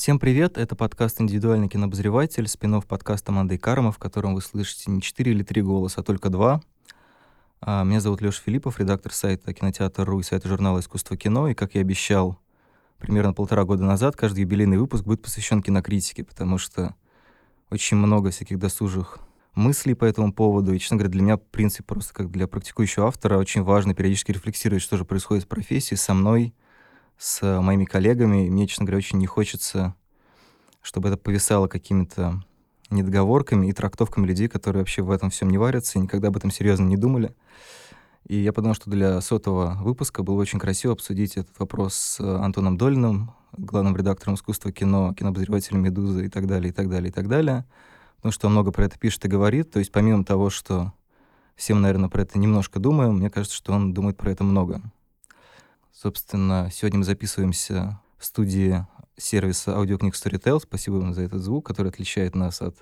Всем привет, это подкаст «Индивидуальный кинообозреватель», спин подкаста Манды Карма, в котором вы слышите не четыре или три голоса, а только два. А, меня зовут Леша Филиппов, редактор сайта «Кинотеатр.ру» и сайта журнала «Искусство кино», и, как я обещал примерно полтора года назад, каждый юбилейный выпуск будет посвящен кинокритике, потому что очень много всяких досужих мыслей по этому поводу. И, честно говоря, для меня принцип просто как для практикующего автора очень важно периодически рефлексировать, что же происходит в профессии со мной, с моими коллегами. И мне, честно говоря, очень не хочется, чтобы это повисало какими-то недоговорками и трактовками людей, которые вообще в этом всем не варятся и никогда об этом серьезно не думали. И я подумал, что для сотого выпуска было очень красиво обсудить этот вопрос с Антоном Долиным, главным редактором искусства кино, кинообозревателем «Медузы» и так далее, и так далее, и так далее потому что он много про это пишет и говорит. То есть помимо того, что все мы, наверное, про это немножко думаем, мне кажется, что он думает про это много. Собственно, сегодня мы записываемся в студии сервиса аудиокниг Storytel. Спасибо вам за этот звук, который отличает нас от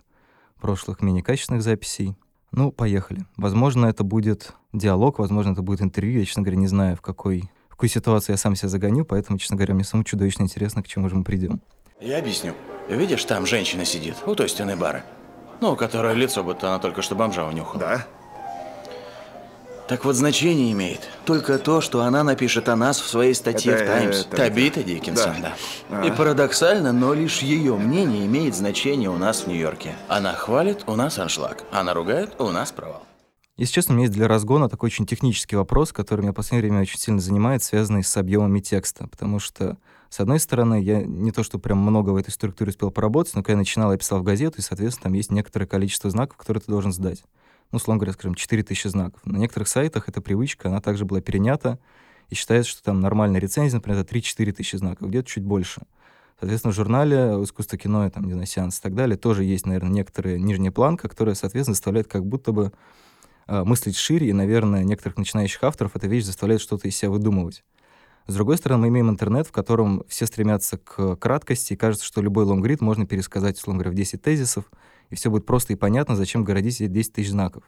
прошлых менее качественных записей. Ну, поехали. Возможно, это будет диалог, возможно, это будет интервью. Я, честно говоря, не знаю, в какой, в какой ситуации я сам себя загоню, поэтому, честно говоря, мне самому чудовищно интересно, к чему же мы придем. Я объясню. Видишь, там женщина сидит, у той стены бара. Ну, которое лицо, будто она только что бомжа унюхала. Да? Так вот, значение имеет только то, что она напишет о нас в своей статье Это, в «Таймс». это, Табита Диккенсон, да. да. И парадоксально, но лишь ее мнение имеет значение у нас в Нью-Йорке. Она хвалит, у нас аншлаг. Она ругает, у нас провал. Если честно, у меня есть для разгона такой очень технический вопрос, который меня в последнее время очень сильно занимает, связанный с объемами текста. Потому что, с одной стороны, я не то, что прям много в этой структуре успел поработать, но когда я начинал, я писал в газету, и, соответственно, там есть некоторое количество знаков, которые ты должен сдать. Ну, условно говоря, скажем, 4000 знаков. На некоторых сайтах эта привычка, она также была перенята, и считается, что там нормальная рецензия, например, это 3-4 тысячи знаков, где-то чуть больше. Соответственно, в журнале «Искусство кино», там, не знаю, «Сеанс» и так далее, тоже есть, наверное, некоторая нижняя планка, которая, соответственно, заставляет как будто бы э, мыслить шире, и, наверное, некоторых начинающих авторов эта вещь заставляет что-то из себя выдумывать. С другой стороны, мы имеем интернет, в котором все стремятся к краткости, и кажется, что любой лонгрид можно пересказать, условно говоря, в 10 тезисов, и все будет просто и понятно, зачем городить эти 10 тысяч знаков.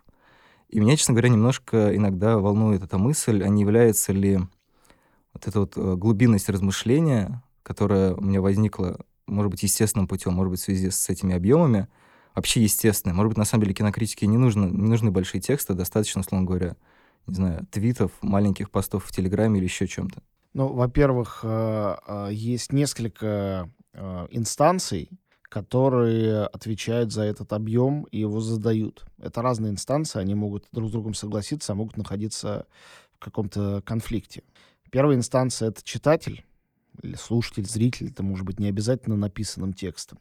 И меня, честно говоря, немножко иногда волнует эта мысль, а не является ли вот эта вот э, глубинность размышления, которая у меня возникла, может быть, естественным путем, может быть, в связи с этими объемами, вообще естественной. Может быть, на самом деле кинокритике не, нужно, не нужны большие тексты, достаточно, условно говоря, не знаю, твитов, маленьких постов в Телеграме или еще чем-то. Ну, во-первых, э, э, есть несколько инстанций, которые отвечают за этот объем и его задают. Это разные инстанции, они могут друг с другом согласиться, а могут находиться в каком-то конфликте. Первая инстанция — это читатель, или слушатель, зритель, это может быть не обязательно написанным текстом.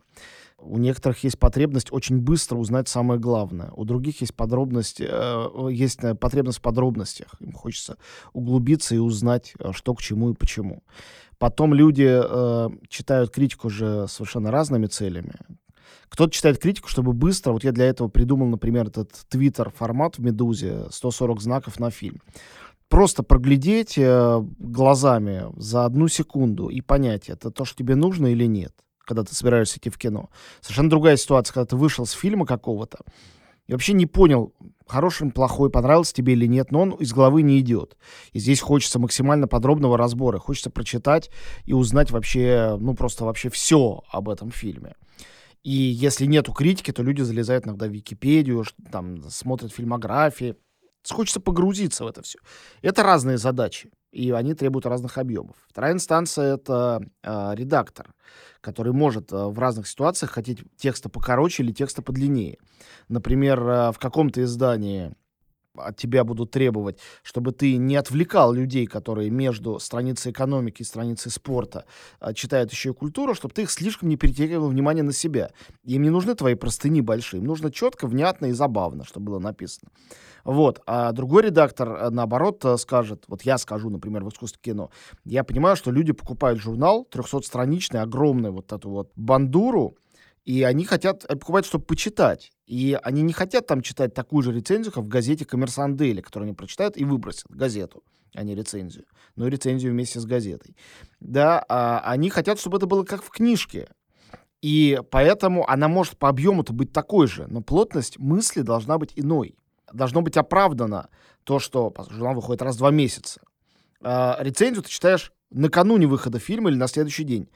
У некоторых есть потребность очень быстро узнать самое главное. У других есть подробность, э, есть э, потребность в подробностях. Им хочется углубиться и узнать, э, что к чему и почему. Потом люди э, читают критику уже совершенно разными целями. Кто-то читает критику, чтобы быстро... Вот я для этого придумал, например, этот твиттер-формат в «Медузе», 140 знаков на фильм просто проглядеть э, глазами за одну секунду и понять, это то, что тебе нужно или нет, когда ты собираешься идти в кино. Совершенно другая ситуация, когда ты вышел с фильма какого-то и вообще не понял, хороший он, плохой, понравился тебе или нет, но он из головы не идет. И здесь хочется максимально подробного разбора, хочется прочитать и узнать вообще, ну просто вообще все об этом фильме. И если нету критики, то люди залезают иногда в Википедию, там смотрят фильмографии, Хочется погрузиться в это все. Это разные задачи, и они требуют разных объемов. Вторая инстанция — это э, редактор, который может э, в разных ситуациях хотеть текста покороче или текста подлиннее. Например, э, в каком-то издании от тебя будут требовать, чтобы ты не отвлекал людей, которые между страницей экономики и страницей спорта а, читают еще и культуру, чтобы ты их слишком не перетягивал внимание на себя. Им не нужны твои простыни большие, им нужно четко, внятно и забавно, чтобы было написано. Вот. А другой редактор, э, наоборот, э, скажет, вот я скажу, например, в искусстве кино, я понимаю, что люди покупают журнал 300-страничный, огромный, вот эту вот бандуру, и они хотят, э, покупать, чтобы почитать. И они не хотят там читать такую же рецензию, как в газете «Коммерсант Дейли», которую они прочитают и выбросят газету, а не рецензию. Но рецензию вместе с газетой. Да, а они хотят, чтобы это было как в книжке. И поэтому она может по объему-то быть такой же, но плотность мысли должна быть иной. Должно быть оправдано то, что журнал выходит раз в два месяца. А рецензию ты читаешь накануне выхода фильма или на следующий день.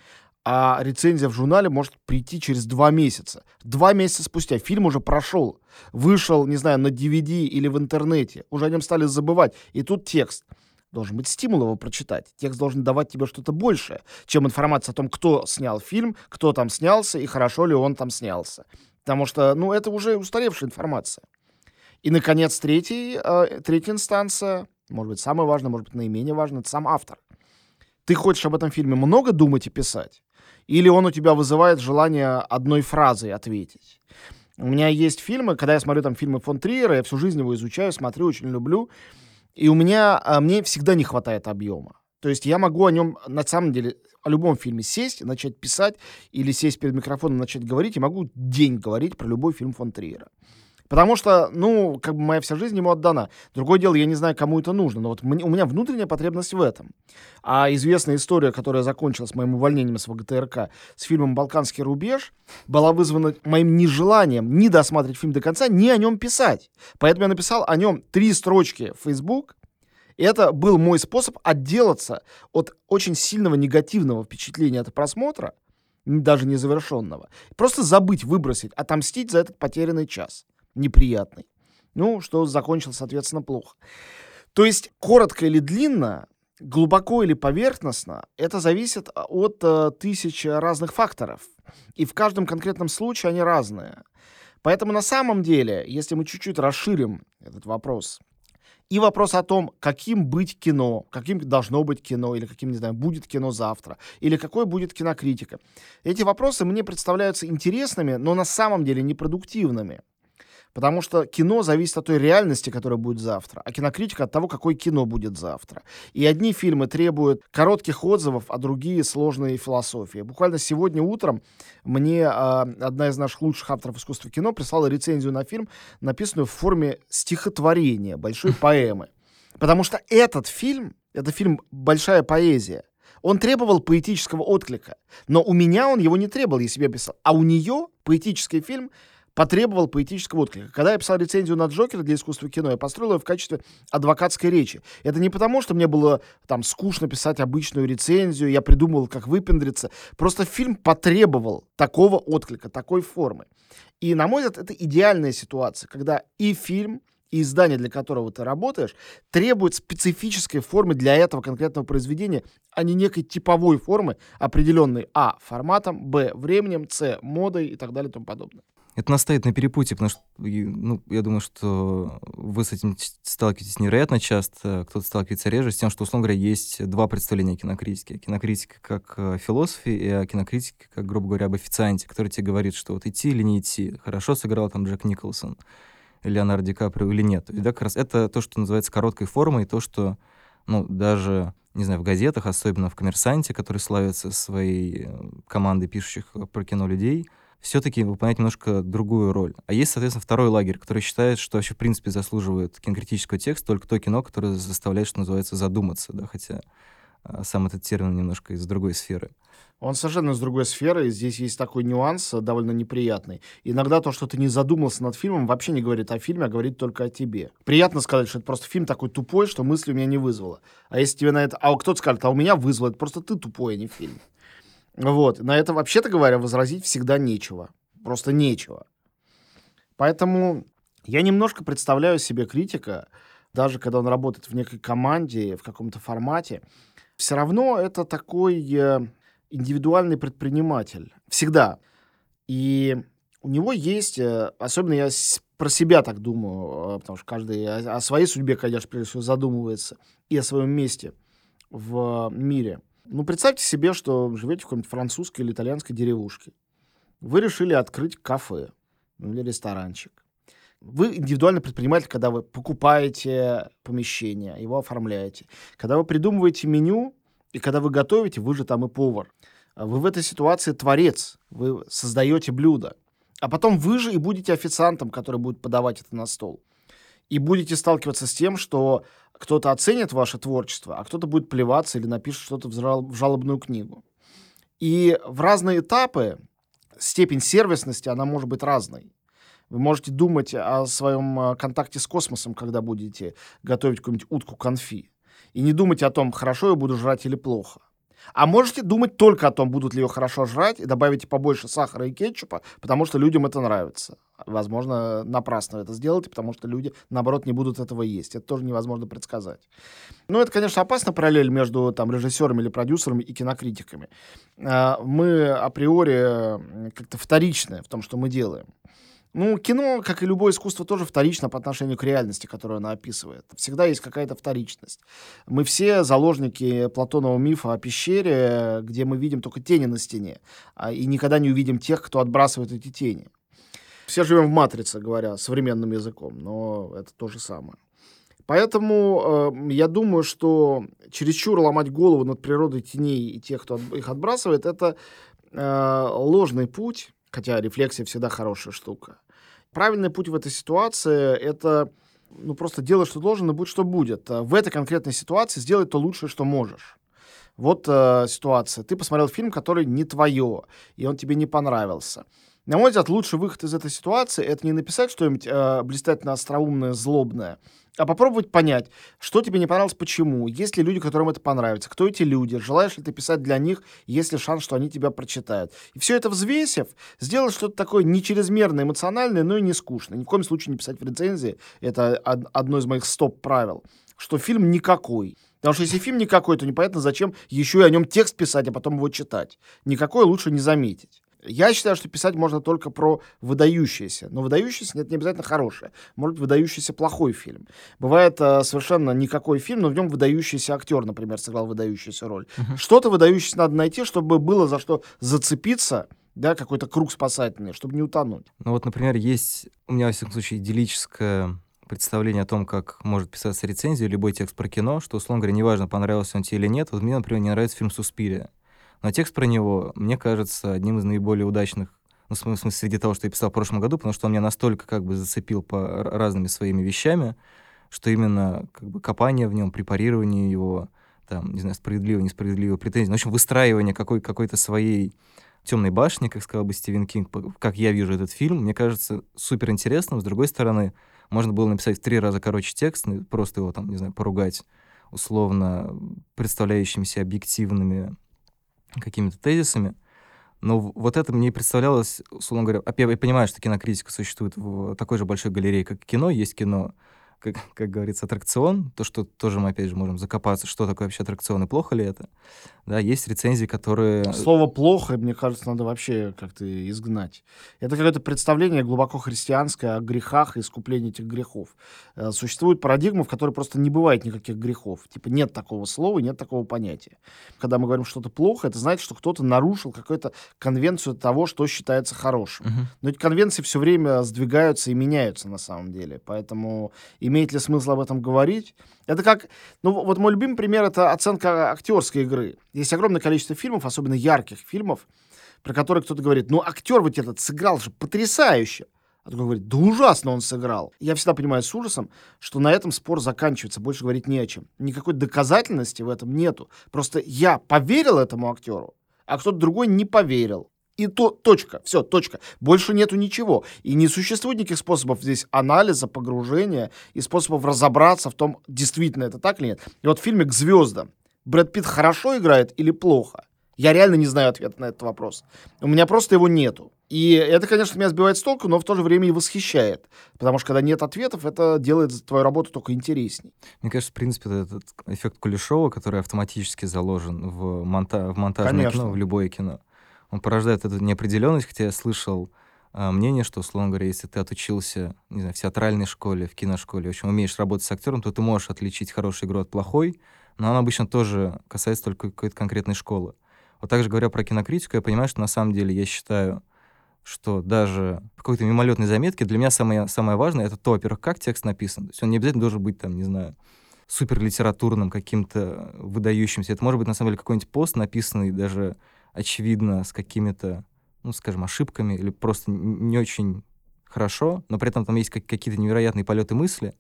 А рецензия в журнале может прийти через два месяца. Два месяца спустя фильм уже прошел, вышел, не знаю, на DVD или в интернете, уже о нем стали забывать, и тут текст. Должен быть стимул его прочитать. Текст должен давать тебе что-то большее, чем информация о том, кто снял фильм, кто там снялся и хорошо ли он там снялся. Потому что, ну, это уже устаревшая информация. И, наконец, третий, э, третья инстанция, может быть, самая важная, может быть, наименее важная, это сам автор. Ты хочешь об этом фильме много думать и писать? Или он у тебя вызывает желание одной фразой ответить? У меня есть фильмы, когда я смотрю там фильмы фон Триера, я всю жизнь его изучаю, смотрю, очень люблю. И у меня, а, мне всегда не хватает объема. То есть я могу о нем, на самом деле, о любом фильме сесть, начать писать или сесть перед микрофоном, начать говорить, и могу день говорить про любой фильм фон Триера. Потому что, ну, как бы моя вся жизнь ему отдана. Другое дело, я не знаю, кому это нужно, но вот у меня внутренняя потребность в этом. А известная история, которая закончилась моим увольнением с ВГТРК с фильмом «Балканский рубеж», была вызвана моим нежеланием ни досматривать фильм до конца, ни о нем писать. Поэтому я написал о нем три строчки в Facebook, и это был мой способ отделаться от очень сильного негативного впечатления от просмотра, даже незавершенного. Просто забыть, выбросить, отомстить за этот потерянный час неприятный. Ну, что закончил, соответственно, плохо. То есть, коротко или длинно, глубоко или поверхностно, это зависит а, от э, тысяч разных факторов. И в каждом конкретном случае они разные. Поэтому на самом деле, если мы чуть-чуть расширим этот вопрос, и вопрос о том, каким быть кино, каким должно быть кино, или каким, не знаю, будет кино завтра, или какой будет кинокритика. Эти вопросы мне представляются интересными, но на самом деле непродуктивными. Потому что кино зависит от той реальности, которая будет завтра, а кинокритика от того, какое кино будет завтра. И одни фильмы требуют коротких отзывов, а другие сложные философии. Буквально сегодня утром мне э, одна из наших лучших авторов искусства кино прислала рецензию на фильм, написанную в форме стихотворения, большой поэмы. Потому что этот фильм, это фильм «Большая поэзия», он требовал поэтического отклика. Но у меня он его не требовал, я себе писал. А у нее поэтический фильм потребовал поэтического отклика. Когда я писал рецензию на Джокера для искусства кино, я построил ее в качестве адвокатской речи. Это не потому, что мне было там скучно писать обычную рецензию, я придумывал, как выпендриться. Просто фильм потребовал такого отклика, такой формы. И, на мой взгляд, это идеальная ситуация, когда и фильм, и издание, для которого ты работаешь, требует специфической формы для этого конкретного произведения, а не некой типовой формы, определенной а. форматом, б. временем, с. модой и так далее и тому подобное. Это нас стоит на перепутье, потому что, ну, я думаю, что вы с этим сталкиваетесь невероятно часто, кто-то сталкивается реже, с тем, что, условно говоря, есть два представления о кинокритике. Кинокритика как э, философии и кинокритика, как, грубо говоря, об официанте, который тебе говорит, что вот идти или не идти, хорошо сыграл там Джек Николсон, Леонардо Ди Каприо или нет. И да, как раз это то, что называется короткой формой, то, что, ну, даже не знаю, в газетах, особенно в «Коммерсанте», который славится своей э, командой пишущих про кино людей — все-таки выполнять немножко другую роль. А есть, соответственно, второй лагерь, который считает, что вообще, в принципе, заслуживает кинокритического текста только то кино, которое заставляет, что называется, задуматься, да, хотя а, сам этот термин немножко из другой сферы. Он совершенно из другой сферы, и здесь есть такой нюанс э, довольно неприятный. Иногда то, что ты не задумался над фильмом, вообще не говорит о фильме, а говорит только о тебе. Приятно сказать, что это просто фильм такой тупой, что мысли у меня не вызвало. А если тебе на это... А кто-то скажет, а у меня вызвало, это просто ты тупой, а не фильм. Вот. На это, вообще-то говоря, возразить всегда нечего. Просто нечего. Поэтому я немножко представляю себе критика, даже когда он работает в некой команде, в каком-то формате, все равно это такой э, индивидуальный предприниматель. Всегда. И у него есть, э, особенно я про себя так думаю, э, потому что каждый о, своей судьбе, конечно, прежде всего задумывается, и о своем месте в мире – ну, представьте себе, что живете в какой-нибудь французской или итальянской деревушке. Вы решили открыть кафе ну, или ресторанчик. Вы индивидуальный предприниматель, когда вы покупаете помещение, его оформляете. Когда вы придумываете меню, и когда вы готовите, вы же там и повар. Вы в этой ситуации творец, вы создаете блюдо. А потом вы же и будете официантом, который будет подавать это на стол. И будете сталкиваться с тем, что кто-то оценит ваше творчество, а кто-то будет плеваться или напишет что-то в жалобную книгу. И в разные этапы степень сервисности, она может быть разной. Вы можете думать о своем э, контакте с космосом, когда будете готовить какую-нибудь утку конфи. И не думать о том, хорошо я буду жрать или плохо. А можете думать только о том, будут ли ее хорошо жрать, и добавите побольше сахара и кетчупа, потому что людям это нравится. Возможно, напрасно это сделаете, потому что люди, наоборот, не будут этого есть. Это тоже невозможно предсказать. Ну, это, конечно, опасная параллель между там, режиссерами или продюсерами и кинокритиками. А, мы априори как-то вторичны в том, что мы делаем. Ну, кино, как и любое искусство, тоже вторично по отношению к реальности, которую оно описывает. Всегда есть какая-то вторичность. Мы все заложники Платонова мифа о пещере, где мы видим только тени на стене, а, и никогда не увидим тех, кто отбрасывает эти тени. Все живем в матрице, говоря современным языком, но это то же самое. Поэтому э, я думаю, что чересчур ломать голову над природой теней и тех, кто их отбрасывает, это э, ложный путь, хотя рефлексия всегда хорошая штука. Правильный путь в этой ситуации — это ну, просто делай, что должен, и будь, что будет. В этой конкретной ситуации сделай то лучшее, что можешь. Вот э, ситуация. Ты посмотрел фильм, который не твое, и он тебе не понравился. На мой взгляд, лучший выход из этой ситуации — это не написать что-нибудь э, блистательно остроумное, злобное, а попробовать понять, что тебе не понравилось, почему, есть ли люди, которым это понравится, кто эти люди, желаешь ли ты писать для них, есть ли шанс, что они тебя прочитают. И все это взвесив, сделать что-то такое не чрезмерно эмоциональное, но и не скучное. Ни в коем случае не писать в рецензии, это одно из моих стоп-правил, что фильм никакой. Потому что если фильм никакой, то непонятно, зачем еще и о нем текст писать, а потом его читать. Никакой лучше не заметить. Я считаю, что писать можно только про выдающиеся. Но выдающийся нет не обязательно хорошее. Может, выдающийся плохой фильм. Бывает э, совершенно никакой фильм, но в нем выдающийся актер, например, сыграл выдающуюся роль. Uh-huh. Что-то выдающееся надо найти, чтобы было за что зацепиться, да, какой-то круг спасательный, чтобы не утонуть. Ну вот, например, есть у меня, во всяком случае, идиллическое представление о том, как может писаться рецензия, любой текст про кино, что, условно говоря, неважно, понравился он тебе или нет. Вот мне, например, не нравится фильм «Суспирия». Но текст про него, мне кажется, одним из наиболее удачных, ну, в смысле, среди того, что я писал в прошлом году, потому что он меня настолько как бы зацепил по разными своими вещами, что именно как бы копание в нем, препарирование его, там, не знаю, справедливо, несправедливо, претензии, ну, в общем, выстраивание какой- какой-то своей темной башни, как сказал бы Стивен Кинг, как я вижу этот фильм, мне кажется супер интересным. С другой стороны, можно было написать в три раза короче текст, ну, просто его там, не знаю, поругать условно представляющимися объективными какими-то тезисами. Но вот это мне представлялось, условно говоря, я понимаю, что кинокритика существует в такой же большой галерее, как кино. Есть кино, как, как говорится, аттракцион, то, что тоже мы, опять же, можем закопаться, что такое вообще аттракцион и плохо ли это. Да, есть рецензии, которые... Слово «плохо», мне кажется, надо вообще как-то изгнать. Это какое-то представление глубоко христианское о грехах и искуплении этих грехов. Э, существует парадигма, в которой просто не бывает никаких грехов. Типа нет такого слова, нет такого понятия. Когда мы говорим что-то плохо, это значит, что кто-то нарушил какую-то конвенцию того, что считается хорошим. Uh-huh. Но эти конвенции все время сдвигаются и меняются на самом деле. Поэтому имеет ли смысл об этом говорить? Это как... Ну вот мой любимый пример — это оценка актерской игры. Есть огромное количество фильмов, особенно ярких фильмов, про которые кто-то говорит, ну, актер вот этот сыграл же потрясающе. А другой говорит, да ужасно он сыграл. Я всегда понимаю с ужасом, что на этом спор заканчивается, больше говорить не о чем. Никакой доказательности в этом нету. Просто я поверил этому актеру, а кто-то другой не поверил. И то, точка, все, точка. Больше нету ничего. И не существует никаких способов здесь анализа, погружения и способов разобраться в том, действительно это так или нет. И вот в фильме «К звездам» Брэд Питт хорошо играет или плохо? Я реально не знаю ответа на этот вопрос. У меня просто его нету. И это, конечно, меня сбивает с толку, но в то же время и восхищает. Потому что когда нет ответов, это делает твою работу только интересней. Мне кажется, в принципе, этот эффект Кулешова, который автоматически заложен в, монта в монтажное конечно. кино, в любое кино, он порождает эту неопределенность, хотя я слышал э, мнение, что, условно говоря, если ты отучился, не знаю, в театральной школе, в киношколе, в общем, умеешь работать с актером, то ты можешь отличить хорошую игру от плохой, но она обычно тоже касается только какой-то конкретной школы. Вот также говоря про кинокритику, я понимаю, что на самом деле я считаю, что даже в какой-то мимолетной заметке для меня самое, самое важное — это то, во-первых, как текст написан. То есть он не обязательно должен быть, там, не знаю, суперлитературным, каким-то выдающимся. Это может быть, на самом деле, какой-нибудь пост, написанный даже, очевидно, с какими-то, ну, скажем, ошибками или просто не очень хорошо, но при этом там есть какие-то невероятные полеты мысли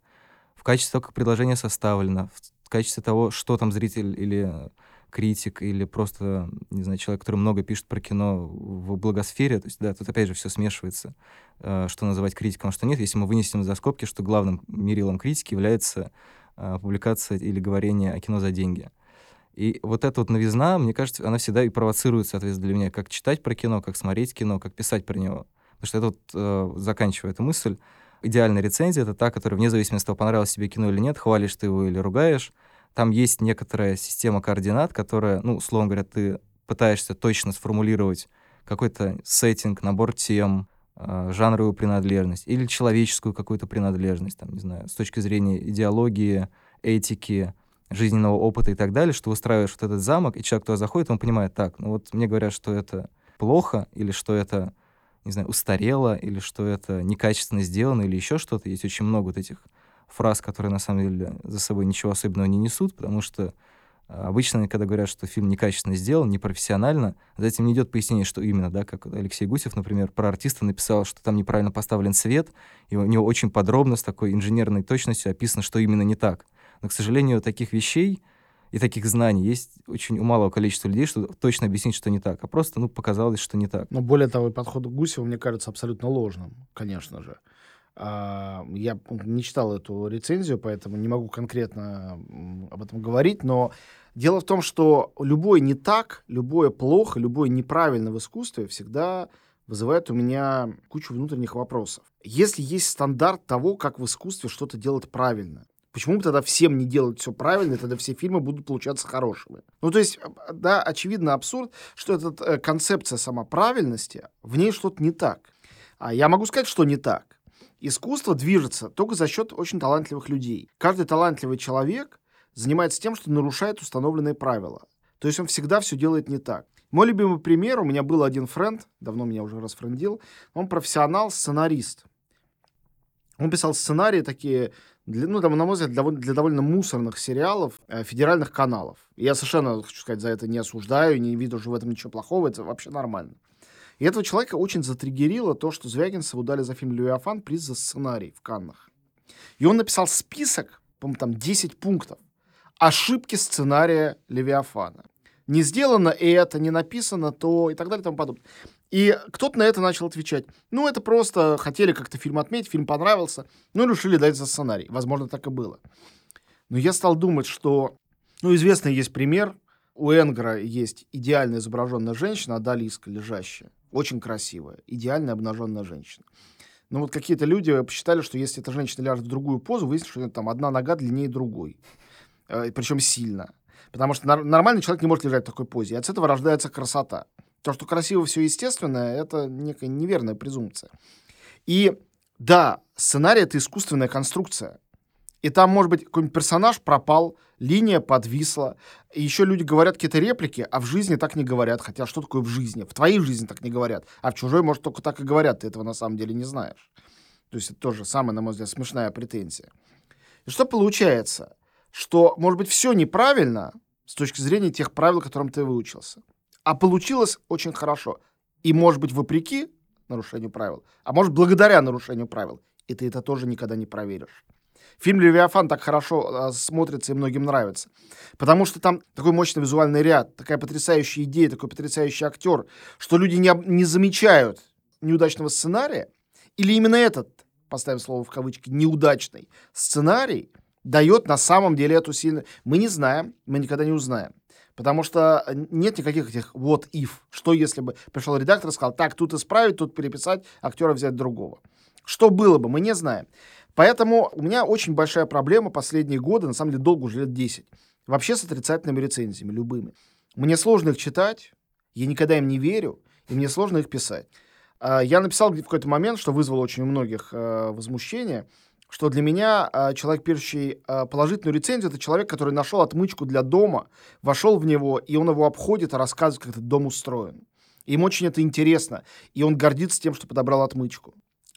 в качестве того, как предложение составлено, в качестве того, что там зритель или критик, или просто, не знаю, человек, который много пишет про кино в благосфере. То есть, да, тут опять же все смешивается, э, что называть критиком, а что нет. Если мы вынесем за скобки, что главным мерилом критики является э, публикация или говорение о кино за деньги. И вот эта вот новизна, мне кажется, она всегда и провоцирует, соответственно, для меня, как читать про кино, как смотреть кино, как писать про него. Потому что это вот, э, заканчивая эту мысль, идеальная рецензия — это та, которая, вне зависимости от того, понравилось тебе кино или нет, хвалишь ты его или ругаешь, там есть некоторая система координат, которая, ну, условно говоря, ты пытаешься точно сформулировать какой-то сеттинг, набор тем, э, жанровую принадлежность или человеческую какую-то принадлежность, там, не знаю, с точки зрения идеологии, этики, жизненного опыта и так далее, что выстраиваешь вот этот замок, и человек туда заходит, он понимает, так, ну вот мне говорят, что это плохо, или что это, не знаю, устарело, или что это некачественно сделано, или еще что-то. Есть очень много вот этих фраз, которые на самом деле за собой ничего особенного не несут, потому что а, обычно, когда говорят, что фильм некачественно сделан, непрофессионально, за этим не идет пояснение, что именно, да, как Алексей Гусев, например, про артиста написал, что там неправильно поставлен свет, и у него очень подробно, с такой инженерной точностью описано, что именно не так. Но, к сожалению, таких вещей и таких знаний есть очень у малого количества людей, что точно объяснить, что не так, а просто, ну, показалось, что не так. Но более того, подход к Гусеву, мне кажется, абсолютно ложным, конечно же. А, я не читал эту рецензию, поэтому не могу конкретно об этом говорить, но дело в том, что любой не так, любое плохо, любое неправильно в искусстве всегда вызывает у меня кучу внутренних вопросов. Если есть стандарт того, как в искусстве что-то делать правильно, Почему бы тогда всем не делать все правильно, и тогда все фильмы будут получаться хорошими? Ну, то есть, да, очевидно абсурд, что эта э, концепция сама правильности, в ней что-то не так. А я могу сказать, что не так. Искусство движется только за счет очень талантливых людей. Каждый талантливый человек занимается тем, что нарушает установленные правила. То есть он всегда все делает не так. Мой любимый пример, у меня был один френд, давно меня уже расфрендил, он профессионал, сценарист. Он писал сценарии такие, для, ну, там, на мой взгляд, для, для довольно мусорных сериалов э, федеральных каналов. Я совершенно, хочу сказать, за это не осуждаю, не вижу уже в этом ничего плохого, это вообще нормально. И этого человека очень затриггерило то, что Звягинцеву дали за фильм «Левиафан» приз за сценарий в Каннах. И он написал список, по-моему, там 10 пунктов, ошибки сценария «Левиафана». Не сделано это, не написано то и так далее и тому подобное. И кто-то на это начал отвечать. Ну, это просто хотели как-то фильм отметить, фильм понравился, ну, решили дать за сценарий. Возможно, так и было. Но я стал думать, что... Ну, известный есть пример. У Энгра есть идеально изображенная женщина, Адалиска, лежащая. Очень красивая. Идеально обнаженная женщина. Но вот какие-то люди посчитали, что если эта женщина ляжет в другую позу, выяснится, что там одна нога длиннее другой. Э, причем сильно. Потому что нормальный человек не может лежать в такой позе. И от этого рождается красота. То, что красиво все естественное, это некая неверная презумпция. И да, сценарий — это искусственная конструкция. И там, может быть, какой-нибудь персонаж пропал, линия подвисла. И еще люди говорят какие-то реплики, а в жизни так не говорят. Хотя что такое в жизни? В твоей жизни так не говорят. А в чужой, может, только так и говорят. Ты этого на самом деле не знаешь. То есть это тоже самая, на мой взгляд, смешная претензия. И что получается? Что, может быть, все неправильно с точки зрения тех правил, которым ты выучился. А получилось очень хорошо. И, может быть, вопреки нарушению правил, а может, благодаря нарушению правил. И ты это тоже никогда не проверишь. Фильм «Левиафан» так хорошо э, смотрится и многим нравится. Потому что там такой мощный визуальный ряд, такая потрясающая идея, такой потрясающий актер, что люди не, не замечают неудачного сценария. Или именно этот, поставим слово в кавычки, неудачный сценарий дает на самом деле эту сильную... Мы не знаем, мы никогда не узнаем. Потому что э, нет никаких этих what if. Что если бы пришел редактор и сказал, так, тут исправить, тут переписать, актера взять другого. Что было бы, мы не знаем. Поэтому у меня очень большая проблема последние годы, на самом деле долго уже лет 10, вообще с отрицательными рецензиями, любыми. Мне сложно их читать, я никогда им не верю, и мне сложно их писать. А, я написал в какой-то момент, что вызвало очень у многих э, возмущение – что для меня э, человек, пишущий э, положительную рецензию, это человек, который нашел отмычку для дома, вошел в него, и он его обходит и рассказывает, как этот дом устроен. Им очень это интересно, и он гордится тем, что подобрал отмычку.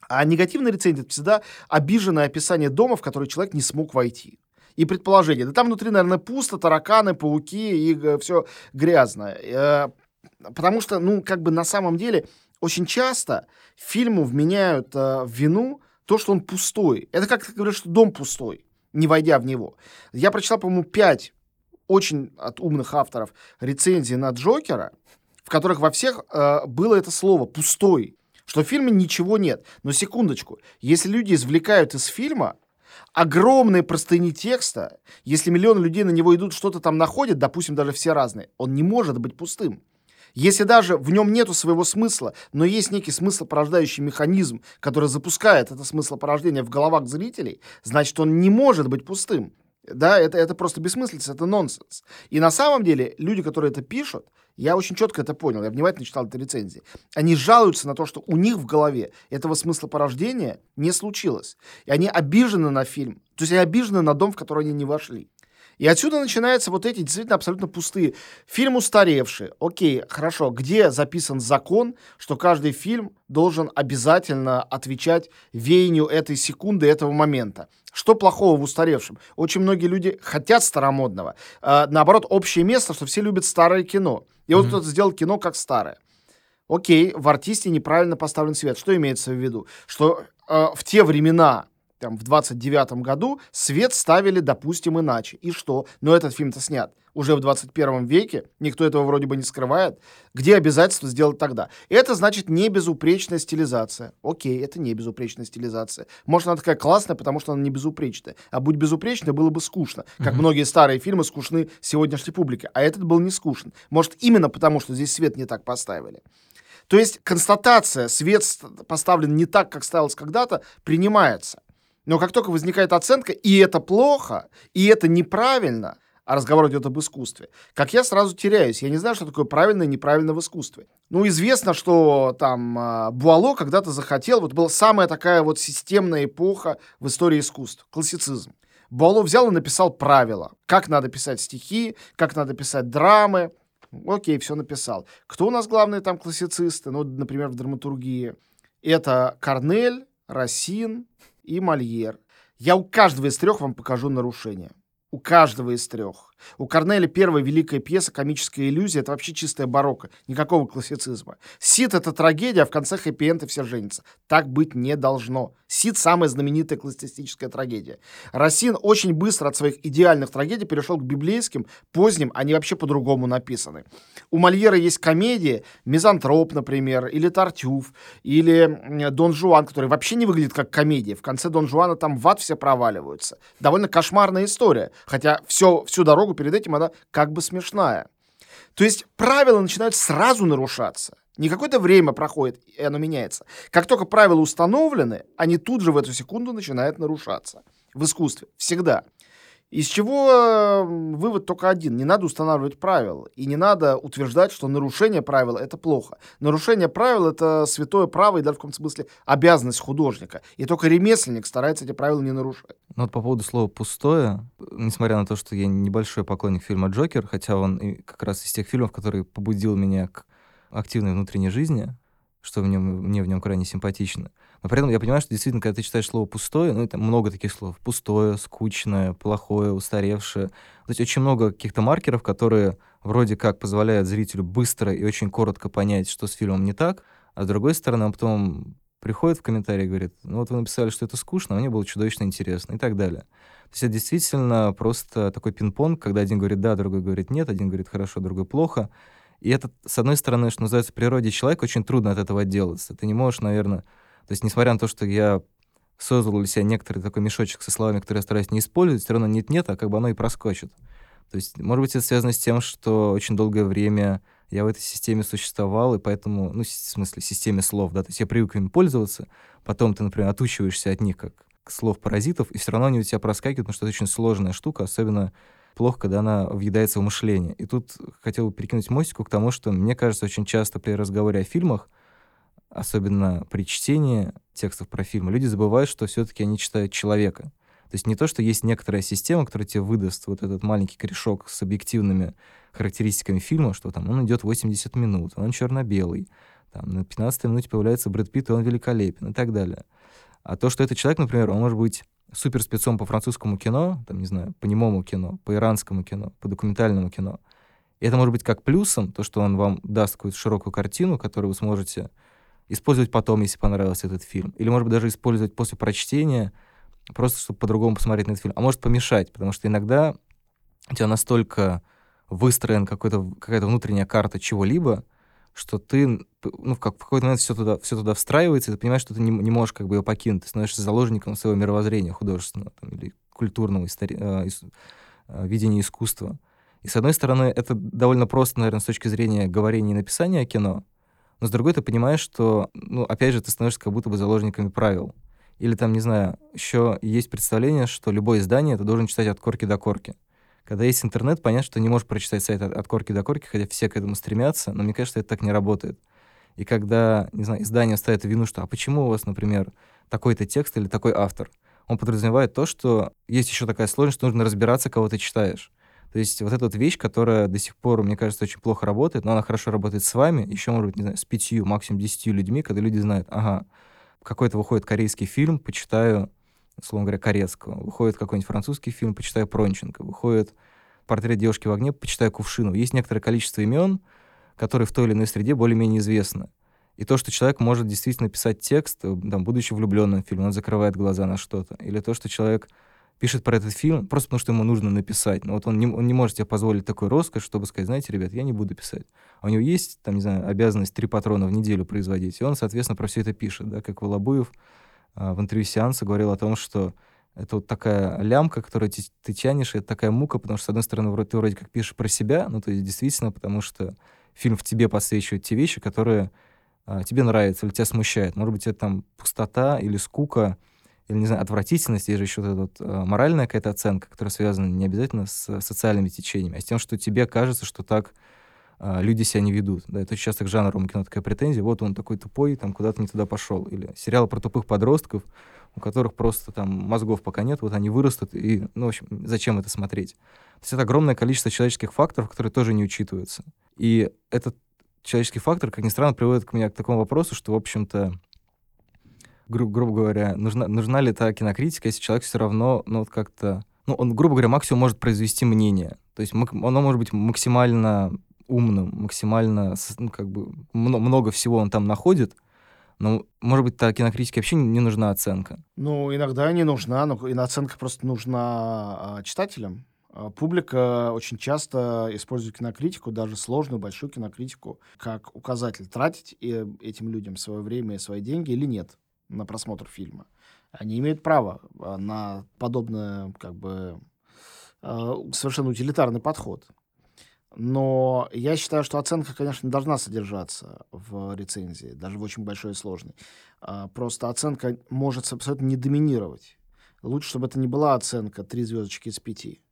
А негативная рецензия — это всегда обиженное описание дома, в который человек не смог войти. И предположение. Да там внутри, наверное, пусто, тараканы, пауки и э, все грязное. Э, потому что, ну, как бы на самом деле, очень часто фильму вменяют э, вину то, что он пустой. Это как говорят, что дом пустой, не войдя в него. Я прочитал, по-моему, пять очень от умных авторов рецензий на Джокера, в которых во всех э, было это слово «пустой», что в фильме ничего нет. Но секундочку, если люди извлекают из фильма огромные простыни текста, если миллионы людей на него идут, что-то там находят, допустим, даже все разные, он не может быть пустым. Если даже в нем нету своего смысла, но есть некий смысл порождающий механизм, который запускает это смыслопорождение в головах зрителей, значит, он не может быть пустым. Да, это, это просто бессмыслица, это нонсенс. И на самом деле люди, которые это пишут, я очень четко это понял, я внимательно читал эти рецензии, они жалуются на то, что у них в голове этого смысла порождения не случилось. И они обижены на фильм, то есть они обижены на дом, в который они не вошли. И отсюда начинаются вот эти действительно абсолютно пустые. Фильм устаревший. Окей, хорошо. Где записан закон, что каждый фильм должен обязательно отвечать веянию этой секунды, этого момента? Что плохого в устаревшем? Очень многие люди хотят старомодного. А, наоборот, общее место, что все любят старое кино. И mm-hmm. вот кто-то сделал кино как старое. Окей, в артисте неправильно поставлен свет. Что имеется в виду? Что э, в те времена там, в 29 году свет ставили, допустим, иначе. И что? Но этот фильм-то снят уже в 21 веке, никто этого вроде бы не скрывает. Где обязательство сделать тогда? Это значит не безупречная стилизация. Окей, это не безупречная стилизация. Может, она такая классная, потому что она не безупречная. А будь безупречной, было бы скучно. Как mm-hmm. многие старые фильмы скучны сегодняшней публике. А этот был не скучен. Может, именно потому, что здесь свет не так поставили. То есть констатация, свет поставлен не так, как ставилось когда-то, принимается. Но как только возникает оценка, и это плохо, и это неправильно, а разговор идет об искусстве, как я сразу теряюсь. Я не знаю, что такое правильно и неправильно в искусстве. Ну, известно, что там э, Буало когда-то захотел, вот была самая такая вот системная эпоха в истории искусств, классицизм. Буало взял и написал правила, как надо писать стихи, как надо писать драмы. Окей, все написал. Кто у нас главные там классицисты? Ну, например, в драматургии. Это Корнель, Рассин, и Мольер. Я у каждого из трех вам покажу нарушение. У каждого из трех. У Корнеля первая великая пьеса «Комическая иллюзия» — это вообще чистая барокко, никакого классицизма. Сид — это трагедия, а в конце хэппи-энд все женятся. Так быть не должно. Сид — самая знаменитая классицистическая трагедия. Рассин очень быстро от своих идеальных трагедий перешел к библейским, поздним, они вообще по-другому написаны. У Мольера есть комедии, «Мизантроп», например, или «Тартюф», или «Дон Жуан», который вообще не выглядит как комедия. В конце «Дон Жуана» там в ад все проваливаются. Довольно кошмарная история, хотя все, всю дорогу перед этим она как бы смешная. То есть правила начинают сразу нарушаться. Не какое-то время проходит, и оно меняется. Как только правила установлены, они тут же в эту секунду начинают нарушаться. В искусстве. Всегда. Из чего вывод только один. Не надо устанавливать правила. И не надо утверждать, что нарушение правил — это плохо. Нарушение правил — это святое право и даже в каком-то смысле обязанность художника. И только ремесленник старается эти правила не нарушать. Ну вот по поводу слова «пустое», несмотря на то, что я небольшой поклонник фильма «Джокер», хотя он как раз из тех фильмов, который побудил меня к активной внутренней жизни, что в нем, мне в нем крайне симпатично — но при этом я понимаю, что действительно, когда ты читаешь слово «пустое», ну, это много таких слов. Пустое, скучное, плохое, устаревшее. То есть очень много каких-то маркеров, которые вроде как позволяют зрителю быстро и очень коротко понять, что с фильмом не так, а с другой стороны, он потом приходит в комментарии и говорит, ну вот вы написали, что это скучно, а мне было чудовищно интересно и так далее. То есть это действительно просто такой пинг-понг, когда один говорит да, другой говорит нет, один говорит хорошо, другой плохо. И это, с одной стороны, что называется, в природе человека очень трудно от этого отделаться. Ты не можешь, наверное, то есть, несмотря на то, что я создал для себя некоторый такой мешочек со словами, которые я стараюсь не использовать, все равно нет-нет, а как бы оно и проскочит. То есть, может быть, это связано с тем, что очень долгое время я в этой системе существовал, и поэтому, ну, в смысле, системе слов, да, то есть я привык им пользоваться, потом ты, например, отучиваешься от них как слов-паразитов, и все равно они у тебя проскакивают, потому что это очень сложная штука, особенно плохо, когда она въедается в мышление. И тут хотел бы перекинуть мостику к тому, что мне кажется, очень часто при разговоре о фильмах особенно при чтении текстов про фильмы, люди забывают, что все-таки они читают человека. То есть не то, что есть некоторая система, которая тебе выдаст вот этот маленький корешок с объективными характеристиками фильма, что там он идет 80 минут, он черно-белый, там на 15 минуте появляется Брэд Питт, и он великолепен и так далее. А то, что этот человек, например, он может быть супер спецом по французскому кино, там, не знаю, по немому кино, по иранскому кино, по документальному кино. И это может быть как плюсом, то, что он вам даст какую-то широкую картину, которую вы сможете использовать потом, если понравился этот фильм. Или, может быть, даже использовать после прочтения, просто чтобы по-другому посмотреть на этот фильм. А может помешать, потому что иногда у тебя настолько выстроен какая-то внутренняя карта чего-либо, что ты, ну, как в какой-то момент все туда, все туда встраивается, и ты понимаешь, что ты не, не можешь как бы ее покинуть, ты становишься заложником своего мировоззрения художественного там, или культурного истори... э, э, видения искусства. И, с одной стороны, это довольно просто, наверное, с точки зрения говорения и написания кино, но с другой ты понимаешь, что, ну, опять же, ты становишься как будто бы заложниками правил. Или там, не знаю, еще есть представление, что любое издание ты должен читать от корки до корки. Когда есть интернет, понятно, что не можешь прочитать сайт от, от корки до корки, хотя все к этому стремятся, но мне кажется, это так не работает. И когда, не знаю, издание ставит вину, что а почему у вас, например, такой-то текст или такой автор, он подразумевает то, что есть еще такая сложность, что нужно разбираться, кого ты читаешь. То есть вот эта вот вещь, которая до сих пор, мне кажется, очень плохо работает, но она хорошо работает с вами, еще, может быть, не знаю, с пятью, максимум десятью людьми, когда люди знают, ага, какой-то выходит корейский фильм, почитаю, условно говоря, корейского. Выходит какой-нибудь французский фильм, почитаю Пронченко. Выходит портрет девушки в огне, почитаю Кувшину. Есть некоторое количество имен, которые в той или иной среде более-менее известны. И то, что человек может действительно писать текст, э, там, будучи влюбленным в фильм, он закрывает глаза на что-то. Или то, что человек пишет про этот фильм просто потому, что ему нужно написать. Но вот он не, он не может себе позволить такой роскошь, чтобы сказать, знаете, ребят, я не буду писать. А у него есть, там, не знаю, обязанность три патрона в неделю производить, и он, соответственно, про все это пишет, да, как Волобуев а, в интервью сеанса говорил о том, что это вот такая лямка, которую ты, ты тянешь, и это такая мука, потому что, с одной стороны, ты вроде как пишешь про себя, ну, то есть действительно, потому что фильм в тебе подсвечивает те вещи, которые а, тебе нравятся или тебя смущают. Может быть, это там пустота или скука, или, не знаю, отвратительность, есть же еще вот вот, моральная какая-то оценка, которая связана не обязательно с социальными течениями, а с тем, что тебе кажется, что так а, люди себя не ведут. Да, это часто к жанру кино такая претензия, вот он такой тупой, там куда-то не туда пошел. Или сериал про тупых подростков, у которых просто там мозгов пока нет, вот они вырастут, и, ну, в общем, зачем это смотреть? То есть это огромное количество человеческих факторов, которые тоже не учитываются. И этот человеческий фактор, как ни странно, приводит к меня к такому вопросу, что, в общем-то, гру- грубо говоря, нужна, нужна ли та кинокритика, если человек все равно, ну, вот как-то... Ну, он, грубо говоря, максимум может произвести мнение. То есть оно может быть максимально умным, максимально, ну, как бы, много всего он там находит, но, может быть, та кинокритике вообще не нужна оценка? Ну, иногда не нужна, но оценка просто нужна а, читателям. А, публика очень часто использует кинокритику, даже сложную, большую кинокритику, как указатель, тратить э, этим людям свое время и свои деньги или нет на просмотр фильма. Они имеют право а, на подобный, как бы, а, совершенно утилитарный подход. Но я считаю, что оценка, конечно, не должна содержаться в рецензии, даже в очень большой и сложной. А, просто оценка может абсолютно не доминировать. Лучше, чтобы это не была оценка три звездочки из пяти.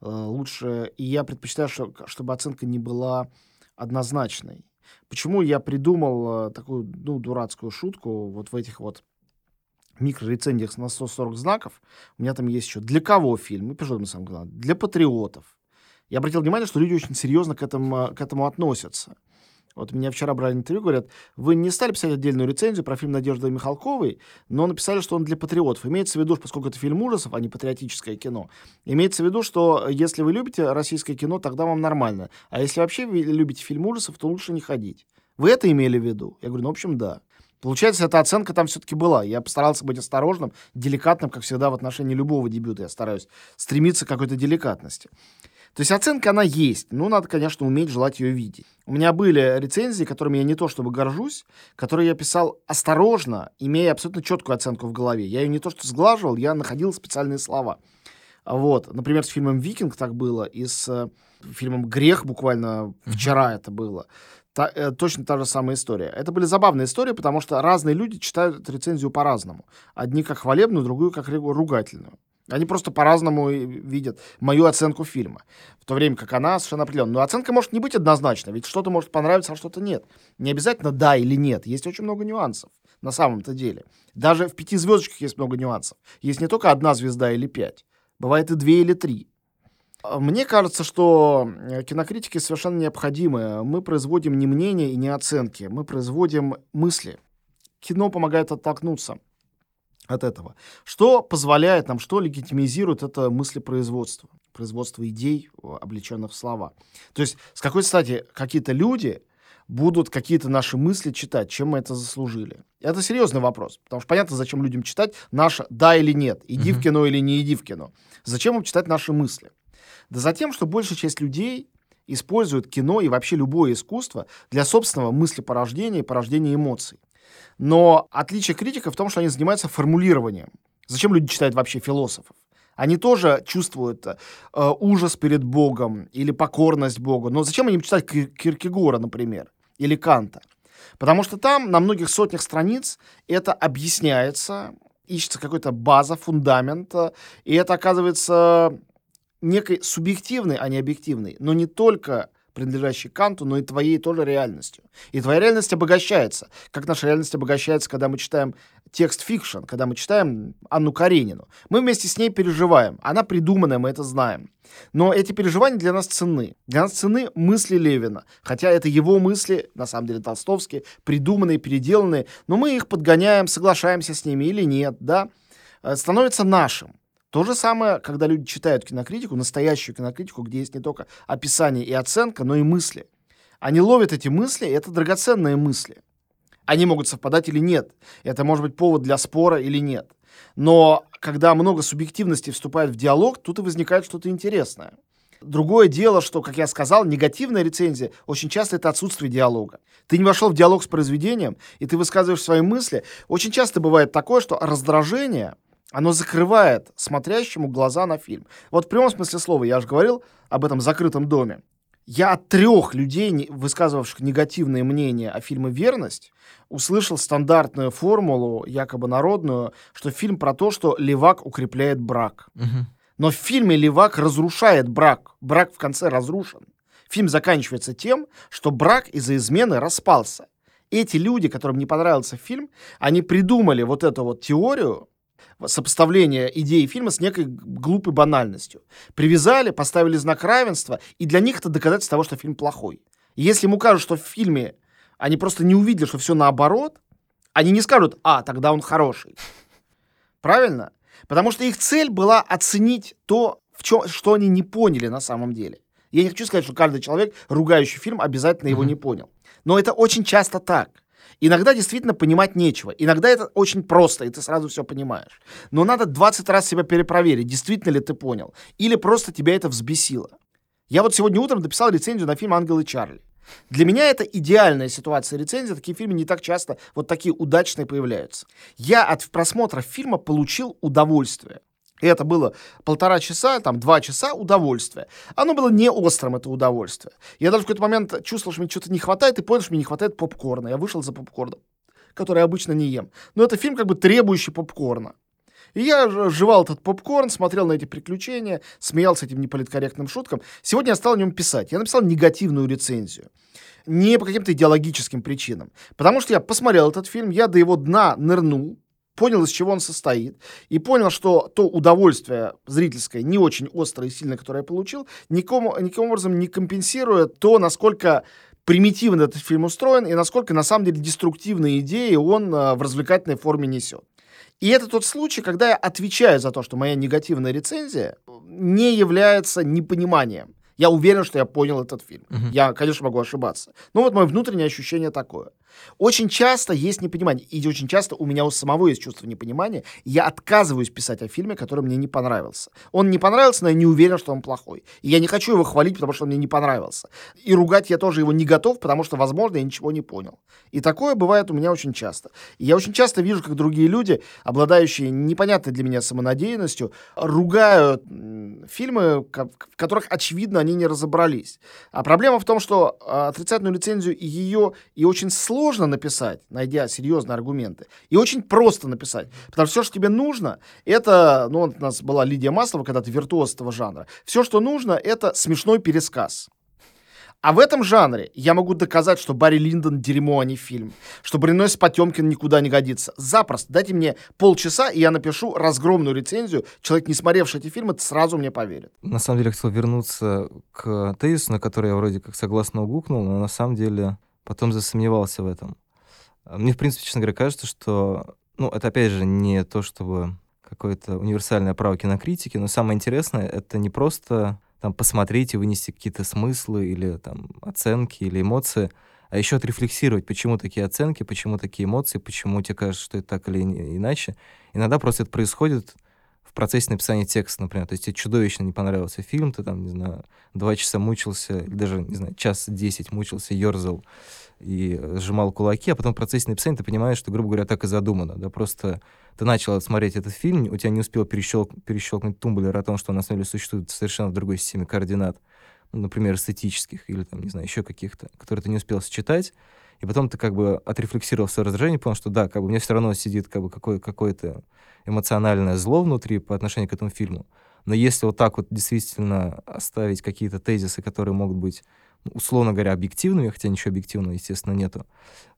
Лучше, и я предпочитаю, чтобы оценка не была однозначной. Почему я придумал э, такую, ну, дурацкую шутку вот в этих вот микрорецензиях на 140 знаков. У меня там есть еще «Для кого фильм?» И пишу на самом деле. «Для патриотов». Я обратил внимание, что люди очень серьезно к этому, к этому относятся. Вот меня вчера брали интервью, говорят, вы не стали писать отдельную рецензию про фильм Надежды Михалковой, но написали, что он для патриотов. Имеется в виду, поскольку это фильм ужасов, а не патриотическое кино, имеется в виду, что если вы любите российское кино, тогда вам нормально. А если вообще вы любите фильм ужасов, то лучше не ходить. Вы это имели в виду? Я говорю, ну, в общем, да. Получается, эта оценка там все-таки была. Я постарался быть осторожным, деликатным, как всегда, в отношении любого дебюта. Я стараюсь стремиться к какой-то деликатности. То есть оценка, она есть, но надо, конечно, уметь желать ее видеть. У меня были рецензии, которыми я не то чтобы горжусь, которые я писал осторожно, имея абсолютно четкую оценку в голове. Я ее не то что сглаживал, я находил специальные слова. Вот, например, с фильмом «Викинг» так было, и с э, фильмом «Грех» буквально вчера это было. Та, э, точно та же самая история. Это были забавные истории, потому что разные люди читают рецензию по-разному. Одни как хвалебную, другую как ругательную. Они просто по-разному видят мою оценку фильма. В то время как она совершенно определенная. Но оценка может не быть однозначной, ведь что-то может понравиться, а что-то нет. Не обязательно да или нет. Есть очень много нюансов на самом-то деле. Даже в пяти звездочках есть много нюансов. Есть не только одна звезда или пять. Бывает и две или три. Мне кажется, что э, кинокритики совершенно необходимы. Мы производим не мнения и не оценки. Мы производим мысли. Кино помогает оттолкнуться от этого. Что позволяет нам, что легитимизирует это мыслепроизводство, производство идей, облеченных в слова. То есть с какой стати какие-то люди будут какие-то наши мысли читать, чем мы это заслужили? Это серьезный вопрос, потому что понятно, зачем людям читать наше «да» или «нет», «иди mm-hmm. в кино» или «не иди в кино». Зачем им читать наши мысли? Да за тем, что большая часть людей используют кино и вообще любое искусство для собственного мыслепорождения и порождения эмоций. Но отличие критиков в том, что они занимаются формулированием. Зачем люди читают вообще философов? Они тоже чувствуют э, ужас перед Богом или покорность Богу. Но зачем им читать Киркегора, например, или Канта? Потому что там на многих сотнях страниц это объясняется, ищется какой-то база, фундамент, э, и это оказывается некой субъективной, а не объективной, но не только принадлежащей Канту, но и твоей тоже реальностью. И твоя реальность обогащается, как наша реальность обогащается, когда мы читаем текст fiction, когда мы читаем Анну Каренину. Мы вместе с ней переживаем. Она придуманная, мы это знаем. Но эти переживания для нас ценны. Для нас ценны мысли Левина. Хотя это его мысли, на самом деле толстовские, придуманные, переделанные. Но мы их подгоняем, соглашаемся с ними или нет, да. Э, становится нашим. То же самое, когда люди читают кинокритику, настоящую кинокритику, где есть не только описание и оценка, но и мысли. Они ловят эти мысли, это драгоценные мысли. Они могут совпадать или нет. Это может быть повод для спора или нет. Но когда много субъективности вступает в диалог, тут и возникает что-то интересное. Другое дело, что, как я сказал, негативная рецензия очень часто это отсутствие диалога. Ты не вошел в диалог с произведением, и ты высказываешь свои мысли. Очень часто бывает такое, что раздражение оно закрывает смотрящему глаза на фильм. Вот в прямом смысле слова, я же говорил об этом закрытом доме. Я от трех людей, высказывавших негативные мнения о фильме «Верность», услышал стандартную формулу, якобы народную, что фильм про то, что левак укрепляет брак. Угу. Но в фильме левак разрушает брак. Брак в конце разрушен. Фильм заканчивается тем, что брак из-за измены распался. Эти люди, которым не понравился фильм, они придумали вот эту вот теорию, сопоставление идеи фильма с некой глупой банальностью. Привязали, поставили знак равенства, и для них это доказательство того, что фильм плохой. И если ему кажут, что в фильме они просто не увидели, что все наоборот, они не скажут, а, тогда он хороший. Правильно? Потому что их цель была оценить то, в чем, что они не поняли на самом деле. Я не хочу сказать, что каждый человек, ругающий фильм, обязательно его не понял. Но это очень часто так. Иногда действительно понимать нечего. Иногда это очень просто, и ты сразу все понимаешь. Но надо 20 раз себя перепроверить, действительно ли ты понял. Или просто тебя это взбесило. Я вот сегодня утром написал рецензию на фильм «Ангел и Чарли». Для меня это идеальная ситуация рецензии. Такие фильмы не так часто вот такие удачные появляются. Я от просмотра фильма получил удовольствие. И это было полтора часа, там, два часа удовольствия. Оно было не острым, это удовольствие. Я даже в какой-то момент чувствовал, что мне что-то не хватает, и понял, что мне не хватает попкорна. Я вышел за попкорном, который я обычно не ем. Но это фильм как бы требующий попкорна. И я жевал этот попкорн, смотрел на эти приключения, смеялся этим неполиткорректным шуткам. Сегодня я стал о нем писать. Я написал негативную рецензию. Не по каким-то идеологическим причинам. Потому что я посмотрел этот фильм, я до его дна нырнул, понял, из чего он состоит, и понял, что то удовольствие зрительское, не очень острое и сильное, которое я получил, никаким, никаким образом не компенсирует то, насколько примитивно этот фильм устроен и насколько на самом деле деструктивные идеи он э, в развлекательной форме несет. И это тот случай, когда я отвечаю за то, что моя негативная рецензия не является непониманием. Я уверен, что я понял этот фильм. Uh-huh. Я, конечно, могу ошибаться. Но вот мое внутреннее ощущение такое. Очень часто есть непонимание, и очень часто у меня у самого есть чувство непонимания, я отказываюсь писать о фильме, который мне не понравился. Он не понравился, но я не уверен, что он плохой. И я не хочу его хвалить, потому что он мне не понравился. И ругать я тоже его не готов, потому что, возможно, я ничего не понял. И такое бывает у меня очень часто. И я очень часто вижу, как другие люди, обладающие непонятной для меня самонадеянностью, ругают фильмы, в которых, очевидно, они не разобрались. А проблема в том, что а, отрицательную лицензию и ее и очень сложно написать, найдя серьезные аргументы, и очень просто написать. Потому что все, что тебе нужно, это, ну, у нас была Лидия Маслова, когда ты виртуоз этого жанра. Все, что нужно, это смешной пересказ. А в этом жанре я могу доказать, что Барри Линдон дерьмо, а не фильм. Что Бринойс Потемкин никуда не годится. Запросто. Дайте мне полчаса, и я напишу разгромную рецензию. Человек, не смотревший эти фильмы, сразу мне поверит. На самом деле, хотел вернуться к тезису, на который я вроде как согласно угукнул, но на самом деле потом засомневался в этом. Мне, в принципе, честно говоря, кажется, что... Ну, это, опять же, не то, чтобы какое-то универсальное право кинокритики, но самое интересное — это не просто там посмотреть и вынести какие-то смыслы или там оценки или эмоции, а еще отрефлексировать, почему такие оценки, почему такие эмоции, почему тебе кажется, что это так или иначе. Иногда просто это происходит процессе написания текста, например. То есть тебе чудовищно не понравился фильм, ты там, не знаю, два часа мучился, или даже, не знаю, час десять мучился, ерзал и сжимал кулаки, а потом в процессе написания ты понимаешь, что, грубо говоря, так и задумано, да, просто ты начал смотреть этот фильм, у тебя не успел перещелк... перещелкнуть тумблер о том, что на самом деле существует совершенно в другой системе координат, например, эстетических или там, не знаю, еще каких-то, которые ты не успел сочетать, и потом ты как бы отрефлексировал свое раздражение, понял, что да, как бы у меня все равно сидит как бы какое- какое-то эмоциональное зло внутри по отношению к этому фильму. Но если вот так вот действительно оставить какие-то тезисы, которые могут быть, ну, условно говоря, объективными, хотя ничего объективного, естественно, нету,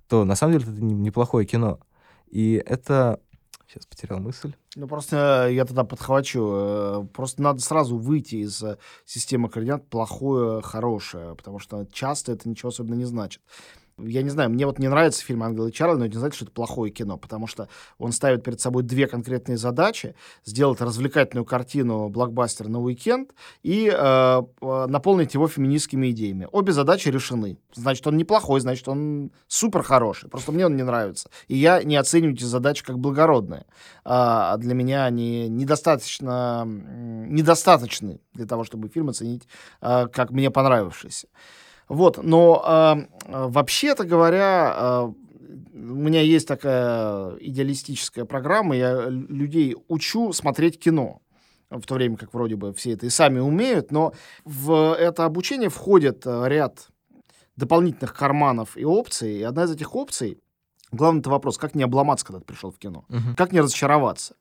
то на самом деле это неплохое кино. И это... Сейчас потерял мысль. Ну, просто я тогда подхвачу. Э, просто надо сразу выйти из э, системы координат плохое, хорошее, потому что часто это ничего особенно не значит. Я не знаю, мне вот не нравится фильм «Ангелы Чарли», но это не значит, что это плохое кино, потому что он ставит перед собой две конкретные задачи. Сделать развлекательную картину блокбастер на уикенд и э, наполнить его феминистскими идеями. Обе задачи решены. Значит, он неплохой, значит, он супер хороший. Просто мне он не нравится. И я не оцениваю эти задачи как благородные. А для меня они недостаточно, недостаточны для того, чтобы фильм оценить э, как мне понравившийся. Вот, но э, вообще-то говоря, э, у меня есть такая идеалистическая программа, я людей учу смотреть кино в то время как вроде бы все это и сами умеют, но в это обучение входит ряд дополнительных карманов и опций, и одна из этих опций, главный это вопрос, как не обломаться, когда ты пришел в кино, Мгм. как не разочароваться.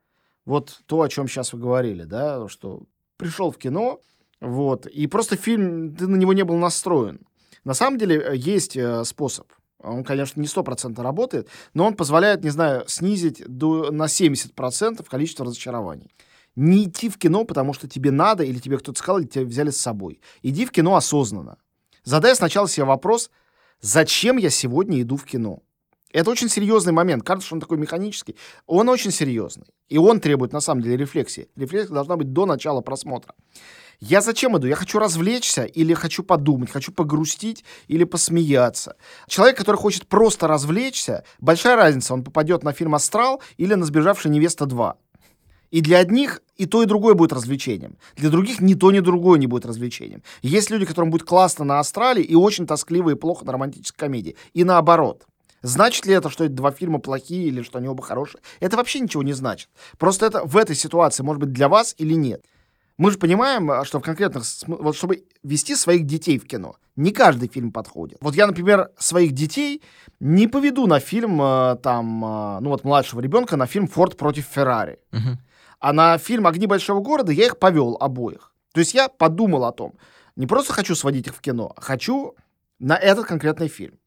Вот то, о чем сейчас вы говорили, да, что пришел в кино, вот, и просто фильм, ты на него не был настроен. На самом деле э, есть э, способ. Он, конечно, не стопроцентно работает, но он позволяет, не знаю, снизить до, на 70% количество разочарований. Не идти в кино, потому что тебе надо, или тебе кто-то сказал, или тебя взяли с собой. Иди в кино осознанно. Задай сначала себе вопрос, зачем я сегодня иду в кино? Это очень серьезный момент. Кажется, что он такой механический. Он очень серьезный. И он требует, на самом деле, рефлексии. Рефлексия должна быть до начала просмотра. Я зачем иду? Я хочу развлечься или хочу подумать, хочу погрустить или посмеяться. Человек, который хочет просто развлечься, большая разница, он попадет на фильм «Астрал» или на «Сбежавшая невеста 2». И для одних и то, и другое будет развлечением. Для других ни то, ни другое не будет развлечением. Есть люди, которым будет классно на «Астрале» и очень тоскливо и плохо на романтической комедии. И наоборот. Значит ли это, что эти два фильма плохие или что они оба хорошие? Это вообще ничего не значит. Просто это в этой ситуации может быть для вас или нет. Мы же понимаем, а, что в конкретных... Вот чтобы вести своих детей в кино, не каждый фильм подходит. Вот я, например, своих детей не поведу на фильм, а, там, а, ну вот младшего ребенка, на фильм «Форд против Феррари». Мгм. А на фильм «Огни большого города» я их повел обоих. То есть я подумал о том, не просто хочу сводить их в кино, а хочу на этот конкретный фильм.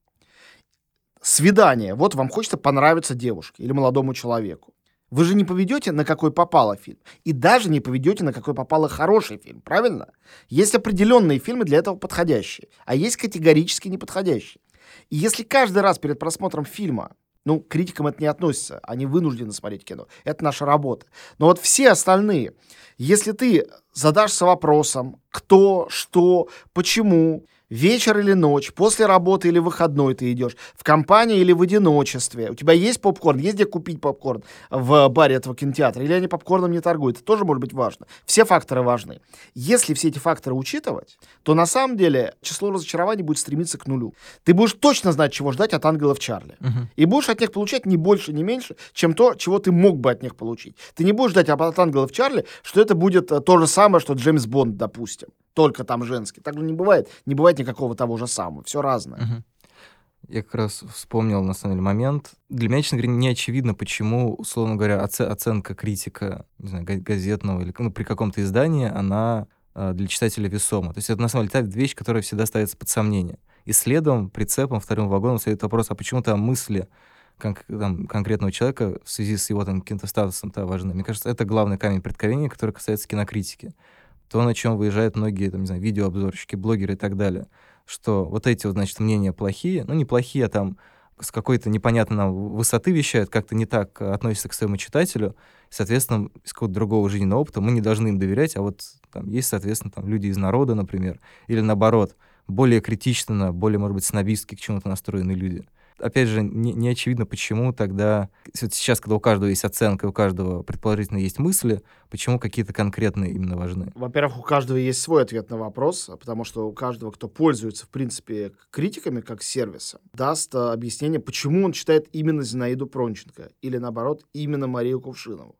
Свидание. Вот вам хочется понравиться девушке или молодому человеку. Вы же не поведете, на какой попало фильм. И даже не поведете, на какой попало хороший фильм, правильно? Есть определенные фильмы для этого подходящие, а есть категорически неподходящие. И если каждый раз перед просмотром фильма, ну, к критикам это не относится, они вынуждены смотреть кино, это наша работа. Но вот все остальные, если ты задашься вопросом, кто, что, почему, вечер или ночь, после работы или выходной ты идешь, в компании или в одиночестве, у тебя есть попкорн, есть где купить попкорн в баре этого кинотеатра, или они попкорном не торгуют, это тоже может быть важно. Все факторы важны. Если все эти факторы учитывать, то на самом деле число разочарований будет стремиться к нулю. Ты будешь точно знать, чего ждать от ангелов Чарли. Мгм. И будешь от них получать не больше, не меньше, чем то, чего ты мог бы от них получить. Ты не будешь ждать от ангелов Чарли, что это будет э, то же самое, что Джеймс Бонд, допустим. Только там женский. Так же не бывает. Не бывает никакого того же самого. Все разное. Мгм. Я как раз вспомнил, на самом деле, момент. Для меня, честно говоря, не очевидно, почему, условно говоря, оце- оценка критика, не знаю, га- газетного или ну, при каком-то издании, она а, для читателя весома. То есть это, на самом деле, та вещь, которая всегда ставится под сомнение. И следом, прицепом, вторым вагоном стоит вопрос, а почему там мысли кон- там, конкретного человека в связи с его там каким-то статусом-то важны. Мне кажется, это главный камень преткновения, который касается кинокритики. То, на чем выезжают многие, там, не знаю, видеообзорщики, блогеры и так далее. Что вот эти вот, значит, мнения плохие, ну, не плохие, а там с какой-то непонятной нам высоты вещают, как-то не так относятся к своему читателю, и, соответственно, из какого-то другого жизненного опыта мы не должны им доверять, а вот там есть, соответственно, там люди из народа, например, или наоборот, более критично, более, может быть, снобистски к чему-то настроенные люди. Опять же, не, не очевидно, почему тогда, сейчас, когда у каждого есть оценка, у каждого предположительно есть мысли, почему какие-то конкретные именно важны? Во-первых, у каждого есть свой ответ на вопрос, потому что у каждого, кто пользуется, в принципе, критиками как сервисом, даст а, объяснение, почему он читает именно Зинаиду Пронченко или, наоборот, именно Марию Кувшинову.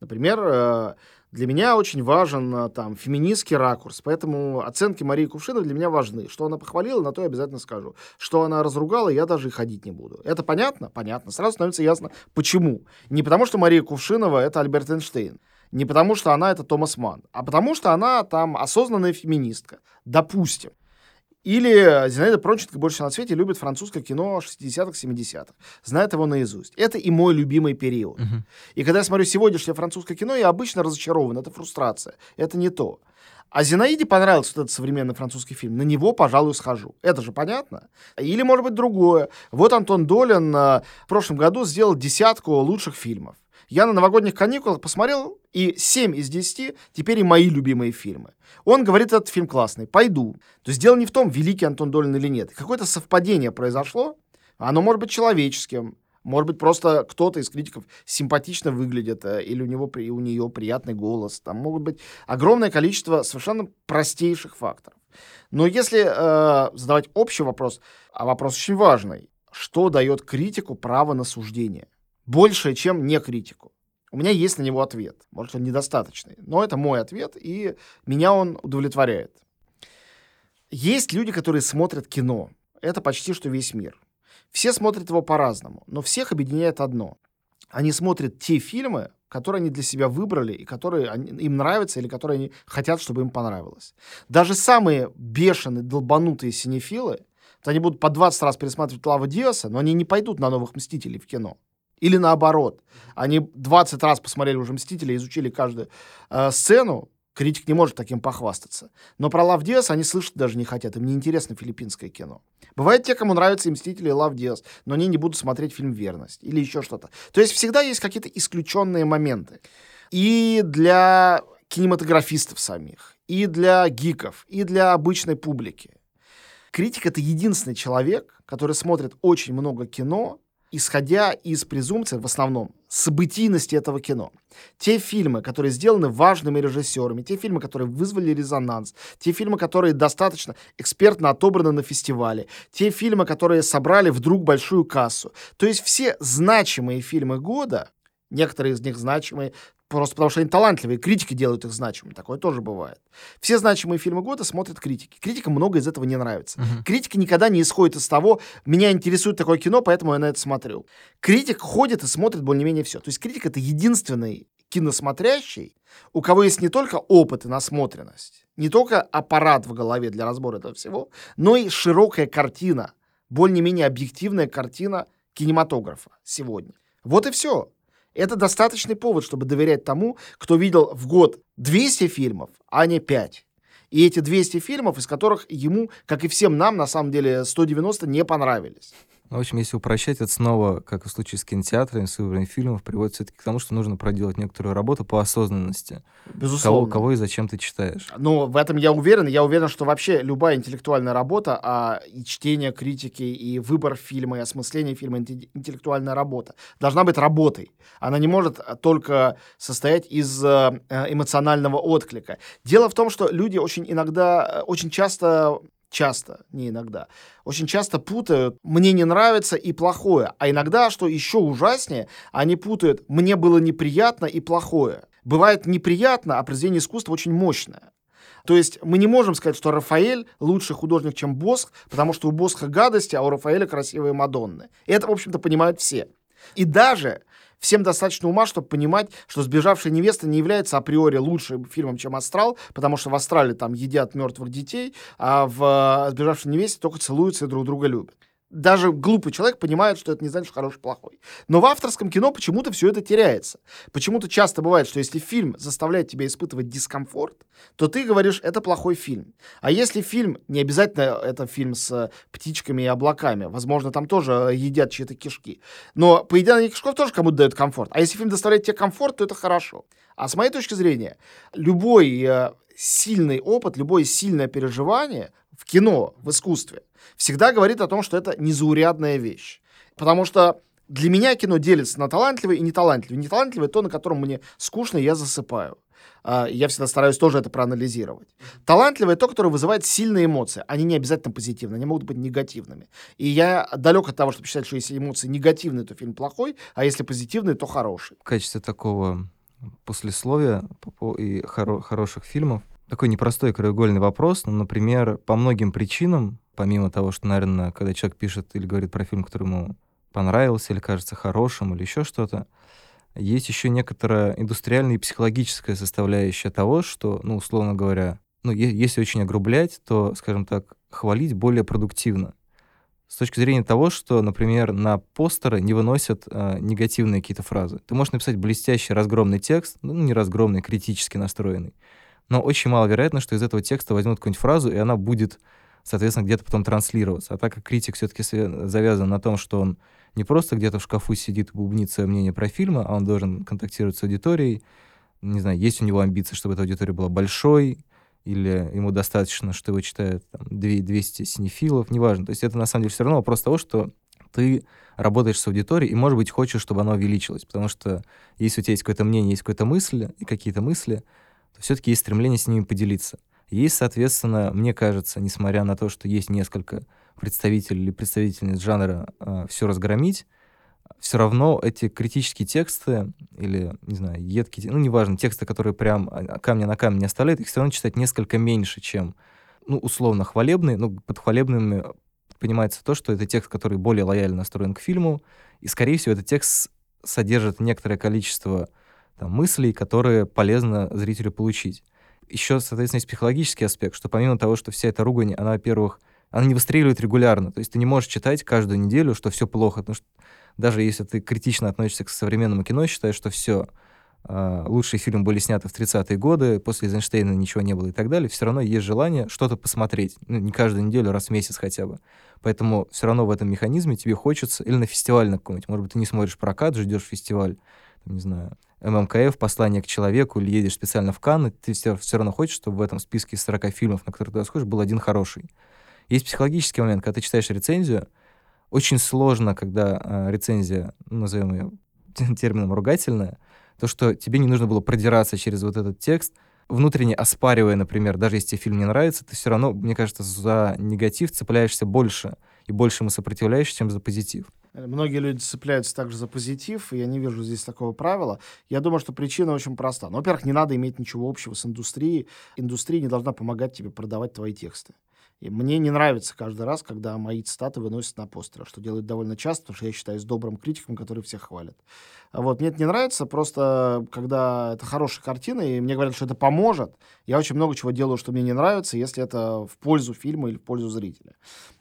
Например, э, для меня очень важен э, там феминистский ракурс, поэтому оценки Марии Кувшиновой для меня важны. Что она похвалила, на то я обязательно скажу. Что она разругала, я даже и ходить не буду. Это понятно? Понятно. Сразу становится ясно, почему. Не потому, что Мария Кувшинова — это Альберт Эйнштейн. Не потому, что она — это Томас Ман. А потому, что она там осознанная феминистка. Допустим. Или Зинаида Пронченко больше на свете любит французское кино 60-х, 70-х. Знает его наизусть. Это и мой любимый период. Uh-huh. И когда я смотрю сегодняшнее французское кино, я обычно разочарован. Это фрустрация. Это не то. А Зинаиде понравился вот этот современный французский фильм. На него, пожалуй, схожу. Это же понятно? Или, может быть, другое. Вот Антон Долин э, в прошлом году сделал десятку лучших фильмов. Я на новогодних каникулах посмотрел, и 7 из 10 теперь и мои любимые фильмы. Он говорит, этот фильм классный, пойду. То есть дело не в том, великий Антон Долин или нет. Какое-то совпадение произошло, оно может быть человеческим, может быть, просто кто-то из критиков симпатично выглядит, э, или у него у нее приятный голос. Там могут быть огромное количество совершенно простейших факторов. Но если э, задавать общий вопрос, а вопрос очень важный, что дает критику право на суждение? Большее, чем не критику. У меня есть на него ответ. Может, он недостаточный. Но это мой ответ, и меня он удовлетворяет. Есть люди, которые смотрят кино. Это почти что весь мир. Все смотрят его по-разному, но всех объединяет одно. Они смотрят те фильмы, которые они для себя выбрали и которые они, им нравятся или которые они хотят, чтобы им понравилось. Даже самые бешеные, долбанутые синефилы, они будут по 20 раз пересматривать Лава Диаса, но они не пойдут на новых «Мстителей» в кино. Или наоборот. Они 20 раз посмотрели уже «Мстители», изучили каждую э, сцену, критик не может таким похвастаться. Но про Лав Диас они слышать даже не хотят, им не интересно филиппинское кино. Бывает те, кому нравятся и «Мстители», и Лав Диас, но они не будут смотреть фильм «Верность» или еще что-то. То есть всегда есть какие-то исключенные моменты. И для кинематографистов самих, и для гиков, и для обычной публики. Критик — это единственный человек, который смотрит очень много кино, исходя из презумпции, в основном, событийности этого кино. Те фильмы, которые сделаны важными режиссерами, те фильмы, которые вызвали резонанс, те фильмы, которые достаточно экспертно отобраны на фестивале, те фильмы, которые собрали вдруг большую кассу. То есть все значимые фильмы года, некоторые из них значимые Просто потому что они талантливые, критики делают их значимыми. Такое тоже бывает. Все значимые фильмы года смотрят критики. Критикам много из этого не нравится. Uh-huh. Критика никогда не исходит из того, меня интересует такое кино, поэтому я на это смотрю. Критик ходит и смотрит более-менее все. То есть критик — это единственный киносмотрящий, у кого есть не только опыт и насмотренность, не только аппарат в голове для разбора этого всего, но и широкая картина, более-менее объективная картина кинематографа сегодня. Вот и все. Это достаточный повод, чтобы доверять тому, кто видел в год 200 фильмов, а не 5. И эти 200 фильмов, из которых ему, как и всем нам, на самом деле, 190 не понравились. Ну, в общем, если упрощать, это снова, как и в случае с кинотеатрами, с выбором фильмов, приводит все-таки к тому, что нужно проделать некоторую работу по осознанности. Безусловно. Кого, кого и зачем ты читаешь. Ну, в этом я уверен. Я уверен, что вообще любая интеллектуальная работа, а и чтение критики, и выбор фильма, и осмысление фильма, интеллектуальная работа, должна быть работой. Она не может только состоять из э, эмоционального отклика. Дело в том, что люди очень иногда, э, очень часто часто, не иногда, очень часто путают «мне не нравится» и «плохое». А иногда, что еще ужаснее, они путают «мне было неприятно» и «плохое». Бывает неприятно, а произведение искусства очень мощное. То есть мы не можем сказать, что Рафаэль лучший художник, чем Босх, потому что у Босха гадости, а у Рафаэля красивые Мадонны. И это, в общем-то, понимают все. И даже Всем достаточно ума, чтобы понимать, что «Сбежавшая невеста» не является априори лучшим фильмом, чем «Астрал», потому что в «Астрале» там едят мертвых детей, а в «Сбежавшей невесте» только целуются и друг друга любят даже глупый человек понимает, что это не значит, хороший, плохой. Но в авторском кино почему-то все это теряется. Почему-то часто бывает, что если фильм заставляет тебя испытывать дискомфорт, то ты говоришь, это плохой фильм. А если фильм, не обязательно это фильм с птичками и облаками, возможно, там тоже едят чьи-то кишки, но поедание кишков тоже кому-то дает комфорт. А если фильм доставляет тебе комфорт, то это хорошо. А с моей точки зрения, любой э, сильный опыт, любое сильное переживание в кино, в искусстве, всегда говорит о том, что это незаурядная вещь. Потому что для меня кино делится на талантливое и неталантливое. Неталантливое — то, на котором мне скучно, и я засыпаю. А, Я всегда стараюсь тоже это проанализировать. Талантливое — то, которое вызывает сильные эмоции. Они не обязательно позитивные, они могут быть негативными. И я далек от того, чтобы считать, что если эмоции негативные, то фильм плохой, а если позитивные, то хороший. В качестве такого послесловия по по- и хоро- хороших фильмов такой непростой краеугольный вопрос. Ну, например, по многим причинам, помимо того, что, наверное, когда человек пишет или говорит про фильм, который ему понравился или кажется хорошим или еще что-то, есть еще некоторая индустриальная и психологическая составляющая того, что, ну, условно говоря, ну, если очень огрублять, то, скажем так, хвалить более продуктивно. С точки зрения того, что, например, на постеры не выносят э, негативные какие-то фразы. Ты можешь написать блестящий разгромный текст, ну, не разгромный, критически настроенный, но очень маловероятно, что из этого текста возьмут какую-нибудь фразу, и она будет, соответственно, где-то потом транслироваться. А так как критик все-таки завязан на том, что он не просто где-то в шкафу сидит и бубнит свое мнение про фильмы, а он должен контактировать с аудиторией, не знаю, есть у него амбиции, чтобы эта аудитория была большой, или ему достаточно, что его читают там, 200 синефилов, неважно. То есть это на самом деле все равно вопрос того, что ты работаешь с аудиторией и, может быть, хочешь, чтобы она увеличилась. Потому что если у тебя есть какое-то мнение, есть какая-то мысль и какие-то мысли, то все-таки есть стремление с ними поделиться. Есть, соответственно, мне кажется, несмотря на то, что есть несколько представителей или представительниц жанра э, все разгромить, все равно эти критические тексты или, не знаю, едкие, ну, неважно, тексты, которые прям а, камня на камень не оставляют, их все равно читать несколько меньше, чем, ну, условно, хвалебные. Ну, под хвалебными понимается то, что это текст, который более лояльно настроен к фильму, и, скорее всего, этот текст содержит некоторое количество там, мыслей, которые полезно зрителю получить. Еще, соответственно, есть психологический аспект, что помимо того, что вся эта ругань, она, во-первых, она не выстреливает регулярно. То есть ты не можешь читать каждую неделю, что все плохо. Потому что даже если ты критично относишься к современному кино, считаешь, что все, э, лучшие фильмы были сняты в 30-е годы, после Эйзенштейна ничего не было и так далее, все равно есть желание что-то посмотреть. Ну, не каждую неделю, раз в месяц хотя бы. Поэтому все равно в этом механизме тебе хочется, или на фестиваль на какой-нибудь, может быть, ты не смотришь прокат, ждешь фестиваль, не знаю, ММКФ, «Послание к человеку» или едешь специально в Канны, ты все, все равно хочешь, чтобы в этом списке из 40 фильмов, на которые ты сходишь, был один хороший. Есть психологический момент, когда ты читаешь рецензию, очень сложно, когда э, рецензия, ну, назовем ее термином ругательная, то, что тебе не нужно было продираться через вот этот текст, внутренне оспаривая, например, даже если тебе фильм не нравится, ты все равно, мне кажется, за негатив цепляешься больше и больше ему сопротивляешься, чем за позитив. Многие люди цепляются также за позитив, и я не вижу здесь такого правила. Я думаю, что причина очень проста. Ну, во-первых, не надо иметь ничего общего с индустрией. Индустрия не должна помогать тебе продавать твои тексты. И мне не нравится каждый раз, когда мои цитаты выносят на постеры, что делают довольно часто, потому что я считаюсь добрым критиком, который всех хвалит. Вот, мне это не нравится, просто когда это хорошая картина, и мне говорят, что это поможет, я очень много чего делаю, что мне не нравится, если это в пользу фильма или в пользу зрителя.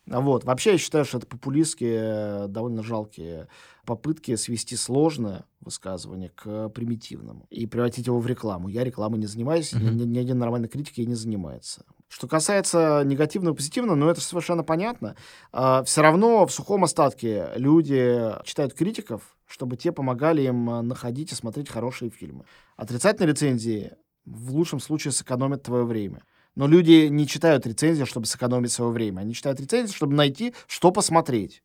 А Вот. Вообще, я считаю, что это популистские, довольно жалкие попытки свести сложное высказывание к примитивному и превратить его в рекламу. Я рекламой не занимаюсь, Мгм. ни, ни один нормальный критик ей не занимается. Что касается негативного и позитивного, ну это совершенно понятно. все равно в сухом остатке люди читают критиков, чтобы те помогали им а, находить и смотреть хорошие фильмы. Отрицательные рецензии в лучшем случае сэкономят твое время. Но люди не читают рецензии, чтобы сэкономить свое время. Они читают рецензии, чтобы найти, что посмотреть.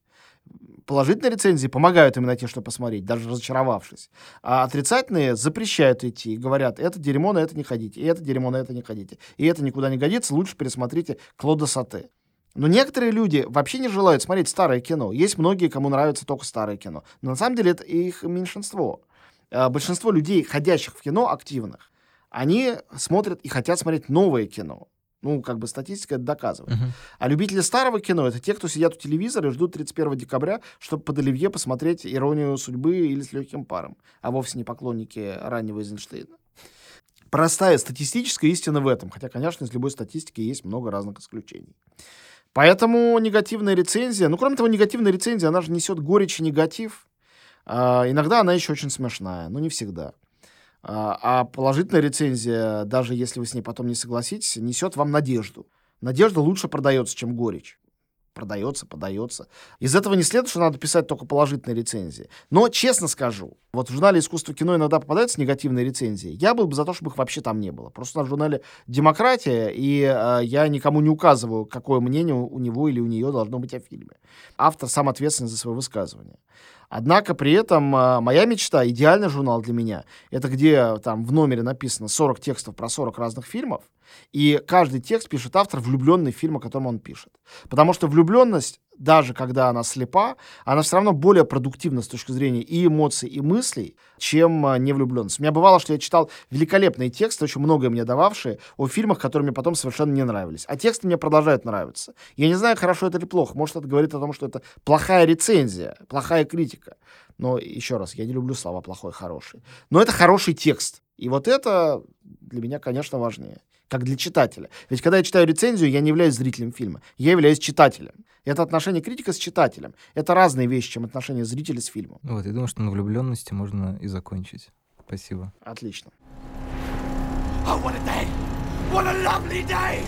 Положительные рецензии помогают им найти, что посмотреть, даже разочаровавшись. А отрицательные запрещают идти и говорят, это дерьмо, на это не ходите, и это дерьмо, на это не ходите. И это никуда не годится, лучше пересмотрите Клода Сате. Но некоторые люди вообще не желают смотреть старое кино. Есть многие, кому нравится только старое кино. Но на самом деле это их меньшинство. А Большинство людей, ходящих в кино, активных, они смотрят и хотят смотреть новое кино. Ну, как бы статистика это доказывает. Мгм. А любители старого кино — это те, кто сидят у телевизора и ждут 31 декабря, чтобы под Оливье посмотреть «Иронию судьбы» или «С легким паром», а вовсе не поклонники раннего Эйзенштейна. Простая статистическая истина в этом, хотя, конечно, из любой статистики есть много разных исключений. Поэтому негативная рецензия, ну, кроме того, негативная рецензия, она же несет горечь и негатив. А, иногда она еще очень смешная, но не всегда. А, а положительная рецензия, даже если вы с ней потом не согласитесь, несет вам надежду. Надежда лучше продается, чем горечь. продается, подается. Из этого не следует, что надо писать только положительные рецензии. Но, честно скажу, вот в журнале «Искусство кино» иногда попадаются негативные рецензии. Я был бы за то, чтобы их вообще там не было. Просто в журнале «Демократия», и э, я никому не указываю, какое мнение у него или у нее должно быть о фильме. Автор сам ответственен за свое высказывание. Однако при этом э, моя мечта, идеальный журнал для меня, это где там в номере написано 40 текстов про 40 разных фильмов, и каждый текст пишет автор, влюбленный в фильм, о котором он пишет. Потому что влюбленность, даже когда она слепа, она все равно более продуктивна с точки зрения и эмоций, и мыслей, чем а, невлюбленность. У меня бывало, что я читал великолепные тексты, очень многое мне дававшие, о фильмах, которые мне потом совершенно не нравились. А тексты мне продолжают нравиться. Я не знаю, хорошо это или плохо. Может, это говорит о том, что это плохая рецензия, плохая критика. Но еще раз, я не люблю слова плохой, хороший. Но это хороший текст. И вот это для меня, конечно, важнее как для читателя. Ведь когда я читаю рецензию, я не являюсь зрителем фильма, я являюсь читателем. Это отношение критика с читателем. Это разные вещи, чем отношение зрителя с фильмом. Вот, я думаю, что на влюбленности можно и закончить. Спасибо. Отлично. Oh, what a day! What a lovely day!